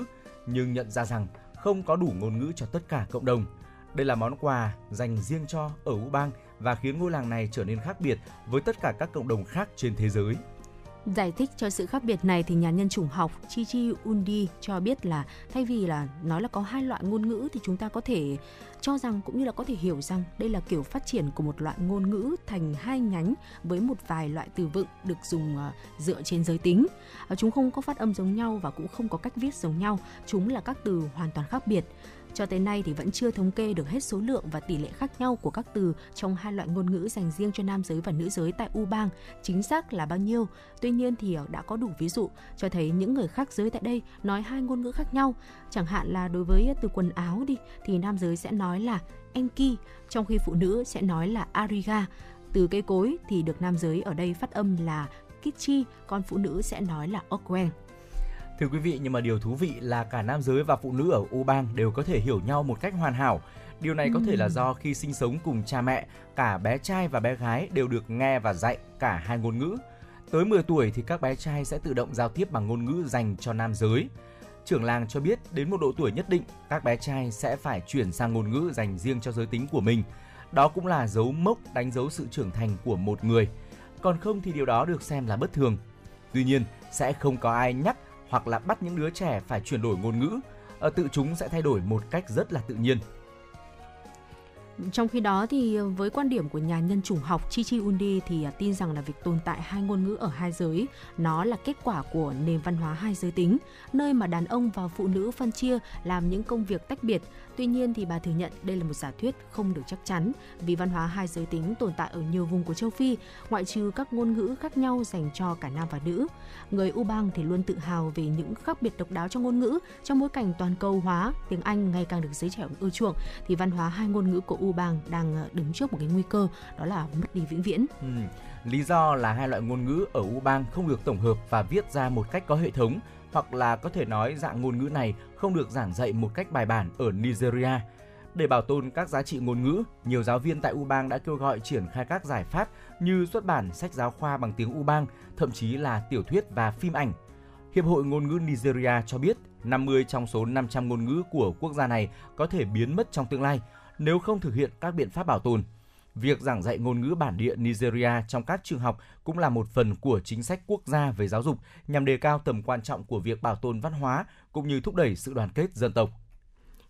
nhưng nhận ra rằng không có đủ ngôn ngữ cho tất cả cộng đồng. Đây là món quà dành riêng cho ở Ubang và khiến ngôi làng này trở nên khác biệt với tất cả các cộng đồng khác trên thế giới. Giải thích cho sự khác biệt này thì nhà nhân chủng học Chichi Undi cho biết là thay vì là nói là có hai loại ngôn ngữ thì chúng ta có thể cho rằng cũng như là có thể hiểu rằng đây là kiểu phát triển của một loại ngôn ngữ thành hai nhánh với một vài loại từ vựng được dùng ờ, dựa trên giới tính. Ờ, chúng không có phát âm giống nhau và cũng không có cách viết giống nhau. Chúng là các từ hoàn toàn khác biệt. Cho tới nay thì vẫn chưa thống kê được hết số lượng và tỷ lệ khác nhau của các từ trong hai loại ngôn ngữ dành riêng cho nam giới và nữ giới tại U-bang chính xác là bao nhiêu. Tuy nhiên thì ờ, đã có đủ ví dụ cho thấy những người khác giới tại đây nói hai ngôn ngữ khác nhau. Chẳng hạn là đối với từ quần áo đi thì nam giới sẽ nói là enki, trong khi phụ nữ sẽ nói là ariga. Từ cây cối thì được nam giới ở đây phát âm là kichi, còn phụ nữ sẽ nói là okwen. Thưa quý vị, nhưng mà điều thú vị là cả nam giới và phụ nữ ở U Bang đều có thể hiểu nhau một cách hoàn hảo. Điều này có thể là do khi sinh sống cùng cha mẹ, cả bé trai và bé gái đều được nghe và dạy cả hai ngôn ngữ. Tới 10 tuổi thì các bé trai sẽ tự động giao tiếp bằng ngôn ngữ dành cho nam giới. Trưởng làng cho biết đến một độ tuổi nhất định, các bé trai sẽ phải chuyển sang ngôn ngữ dành riêng cho giới tính của mình. Đó cũng là dấu mốc đánh dấu sự trưởng thành của một người. Còn không thì điều đó được xem là bất thường. Tuy nhiên, sẽ không có ai nhắc hoặc là bắt những đứa trẻ phải chuyển đổi ngôn ngữ, ờ, tự chúng sẽ thay đổi một cách rất là tự nhiên. Trong khi đó thì ờ, với quan điểm của nhà nhân chủng học Chichi Undi thì ờ, tin rằng là việc tồn tại hai ngôn ngữ ở hai giới nó là kết quả của nền văn hóa hai giới tính, nơi mà đàn ông và phụ nữ phân chia làm những công việc tách biệt. Tuy nhiên thì bà thừa nhận đây là một giả thuyết không được chắc chắn vì văn hóa hai giới tính tồn tại ở nhiều vùng của châu Phi, ngoại trừ các ngôn ngữ khác nhau dành cho cả nam và nữ. Người U-bang thì luôn tự hào về những khác biệt độc đáo trong ngôn ngữ trong bối cảnh toàn cầu hóa, tiếng Anh ngày càng được giới trẻ ưa chuộng thì văn hóa hai ngôn ngữ của U-bang đang ờ, đứng trước một cái nguy cơ đó là mất đi vĩnh viễn. Ừ. Lý do là hai loại ngôn ngữ ở U-bang không được tổng hợp và viết ra một cách có hệ thống hoặc là có thể nói dạng ngôn ngữ này không được giảng dạy một cách bài bản ở Nigeria. Để bảo tồn các giá trị ngôn ngữ, nhiều giáo viên tại U-bang đã kêu gọi triển khai các giải pháp như xuất bản sách giáo khoa bằng tiếng U-bang, thậm chí là tiểu thuyết và phim ảnh. Hiệp hội ngôn ngữ Nigeria cho biết 50 trong số 500 ngôn ngữ của quốc gia này có thể biến mất trong tương lai nếu không thực hiện các biện pháp bảo tồn. Việc giảng dạy ngôn ngữ bản địa Nigeria trong các trường học cũng là một phần của chính sách quốc gia về giáo dục, nhằm đề cao tầm quan trọng của việc bảo tồn văn hóa, cũng như thúc đẩy sự đoàn kết dân tộc.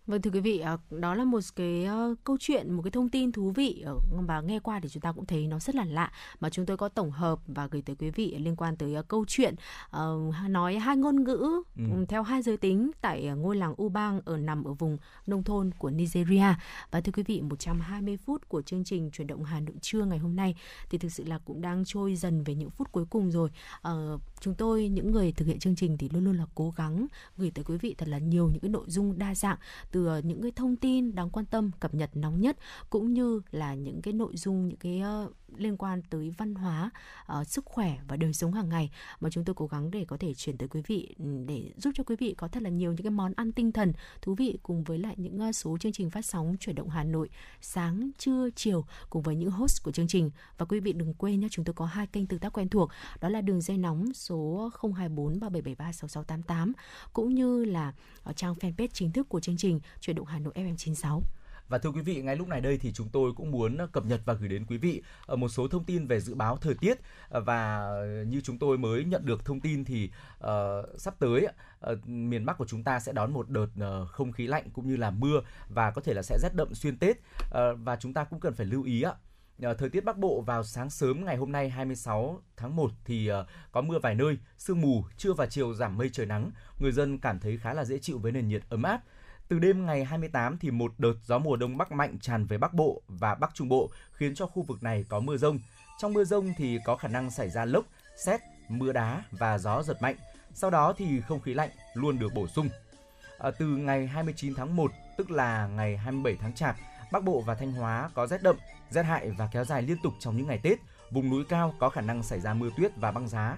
Vâng thưa quý vị, ờ, đó là một cái ờ, câu chuyện, một cái thông tin thú vị ờ, và nghe qua thì chúng ta cũng thấy nó rất là lạ mà chúng tôi có tổng hợp và gửi tới quý vị liên quan tới ờ, câu chuyện ờ, nói hai ngôn ngữ Ừ. ừ, theo hai giới tính tại ờ, ngôi làng Ubang ở nằm ở vùng nông thôn của Nigeria. Và thưa quý vị, 120 phút của chương trình chuyển động Hà Nội trưa ngày hôm nay thì thực sự là cũng đang trôi dần về những phút cuối cùng rồi. Chúng tôi, những người thực hiện chương trình thì luôn luôn là cố gắng gửi tới quý vị thật là nhiều những cái nội dung đa dạng, từ ờ, những cái thông tin đáng quan tâm, cập nhật nóng nhất, cũng như là những cái nội dung, những cái liên quan tới văn hóa uh, sức khỏe và đời sống hàng ngày mà chúng tôi cố gắng để có thể chuyển tới quý vị ừ, để giúp cho quý vị có thật là nhiều những cái món ăn tinh thần thú vị cùng với lại những ờ, số chương trình phát sóng chuyển động Hà Nội sáng trưa chiều cùng với những host của chương trình và quý vị đừng quên nhé chúng tôi có hai kênh tương tác quen thuộc đó là đường dây nóng số 024 3773 6688 cũng như là ở trang fanpage chính thức của chương trình chuyển động Hà Nội FM 96. Và thưa quý vị, ngay lúc này đây thì chúng tôi cũng muốn cập nhật và gửi đến quý vị ờ, một số thông tin về dự báo thời tiết ờ, và như chúng tôi mới nhận được thông tin thì uh, sắp tới uh, miền Bắc của chúng ta sẽ đón một đợt uh, không khí lạnh cũng như là mưa và có thể là sẽ rét đậm xuyên Tết uh, và chúng ta cũng cần phải lưu ý ạ thời tiết Bắc Bộ vào sáng sớm ngày hôm nay 26 tháng 1 thì uh, có mưa vài nơi, sương mù, trưa và chiều giảm mây trời nắng. Người dân cảm thấy khá là dễ chịu với nền nhiệt ấm áp. Từ đêm ngày 28 thì một đợt gió mùa đông bắc mạnh tràn về Bắc Bộ và Bắc Trung Bộ khiến cho khu vực này có mưa rông. Trong mưa rông thì có khả năng xảy ra lốc, xét, mưa đá và gió giật mạnh. Sau đó thì không khí lạnh luôn được bổ sung. À, từ ngày 29 tháng 1 tức là ngày 27 tháng Chạp, Bắc Bộ và Thanh Hóa có rét đậm, rét hại và kéo dài liên tục trong những ngày Tết. Vùng núi cao có khả năng xảy ra mưa tuyết và băng giá.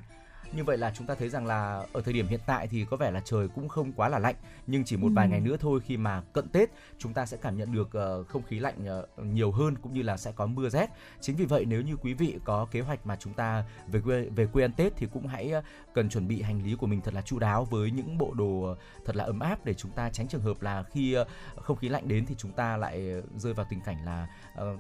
Như vậy là chúng ta thấy rằng là ở thời điểm hiện tại thì có vẻ là trời cũng không quá là lạnh nhưng chỉ một vài ngày nữa thôi khi mà cận Tết chúng ta sẽ cảm nhận được uh, không khí lạnh uh, nhiều hơn cũng như là sẽ có mưa rét. Chính vì vậy nếu như quý vị có kế hoạch mà chúng ta về quê về quê ăn Tết thì cũng hãy uh, cần chuẩn bị hành lý của mình thật là chu đáo với những bộ đồ thật là ấm áp để chúng ta tránh trường hợp là khi không khí lạnh đến thì chúng ta lại rơi vào tình cảnh là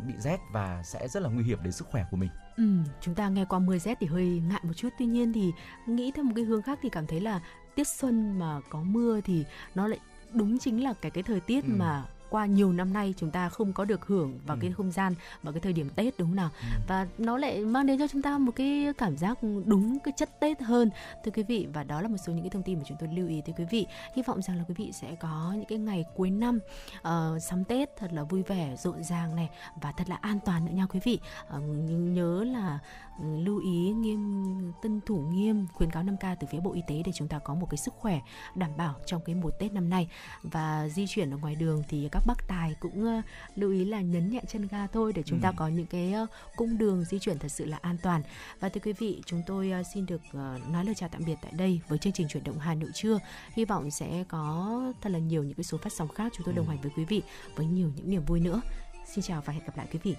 bị rét và sẽ rất là nguy hiểm đến sức khỏe của mình. Ừ, chúng ta nghe qua mưa rét thì hơi ngại một chút tuy nhiên thì nghĩ theo một cái hướng khác thì cảm thấy là tiết xuân mà có mưa thì nó lại đúng chính là cái cái thời tiết ừ. mà qua nhiều năm nay chúng ta không có được hưởng vào ừ. cái không gian vào cái thời điểm Tết đúng không nào ừ. và nó lại mang đến cho chúng ta một cái cảm giác đúng cái chất Tết hơn thưa quý vị và đó là một số những cái thông tin mà chúng tôi lưu ý tới quý vị hy vọng rằng là quý vị sẽ có những cái ngày cuối năm uh, sắm Tết thật là vui vẻ rộn ràng này và thật là an toàn nữa nha quý vị uh, nhớ là lưu ý nghiêm tuân thủ nghiêm khuyến cáo 5K từ phía Bộ Y tế để chúng ta có một cái sức khỏe đảm bảo trong cái mùa Tết năm nay. Và di chuyển ở ngoài đường thì các bác tài cũng uh, lưu ý là nhấn nhẹ chân ga thôi để chúng ừ. ta có những cái uh, cung đường di chuyển thật sự là an toàn. Và thưa quý vị chúng tôi uh, xin được nói lời chào tạm biệt tại đây với chương trình chuyển động Hà Nội trưa. Hy vọng sẽ có thật là nhiều những cái số phát sóng khác chúng tôi đồng ừ. hành với quý vị với nhiều những niềm vui nữa. Xin chào và hẹn gặp lại quý vị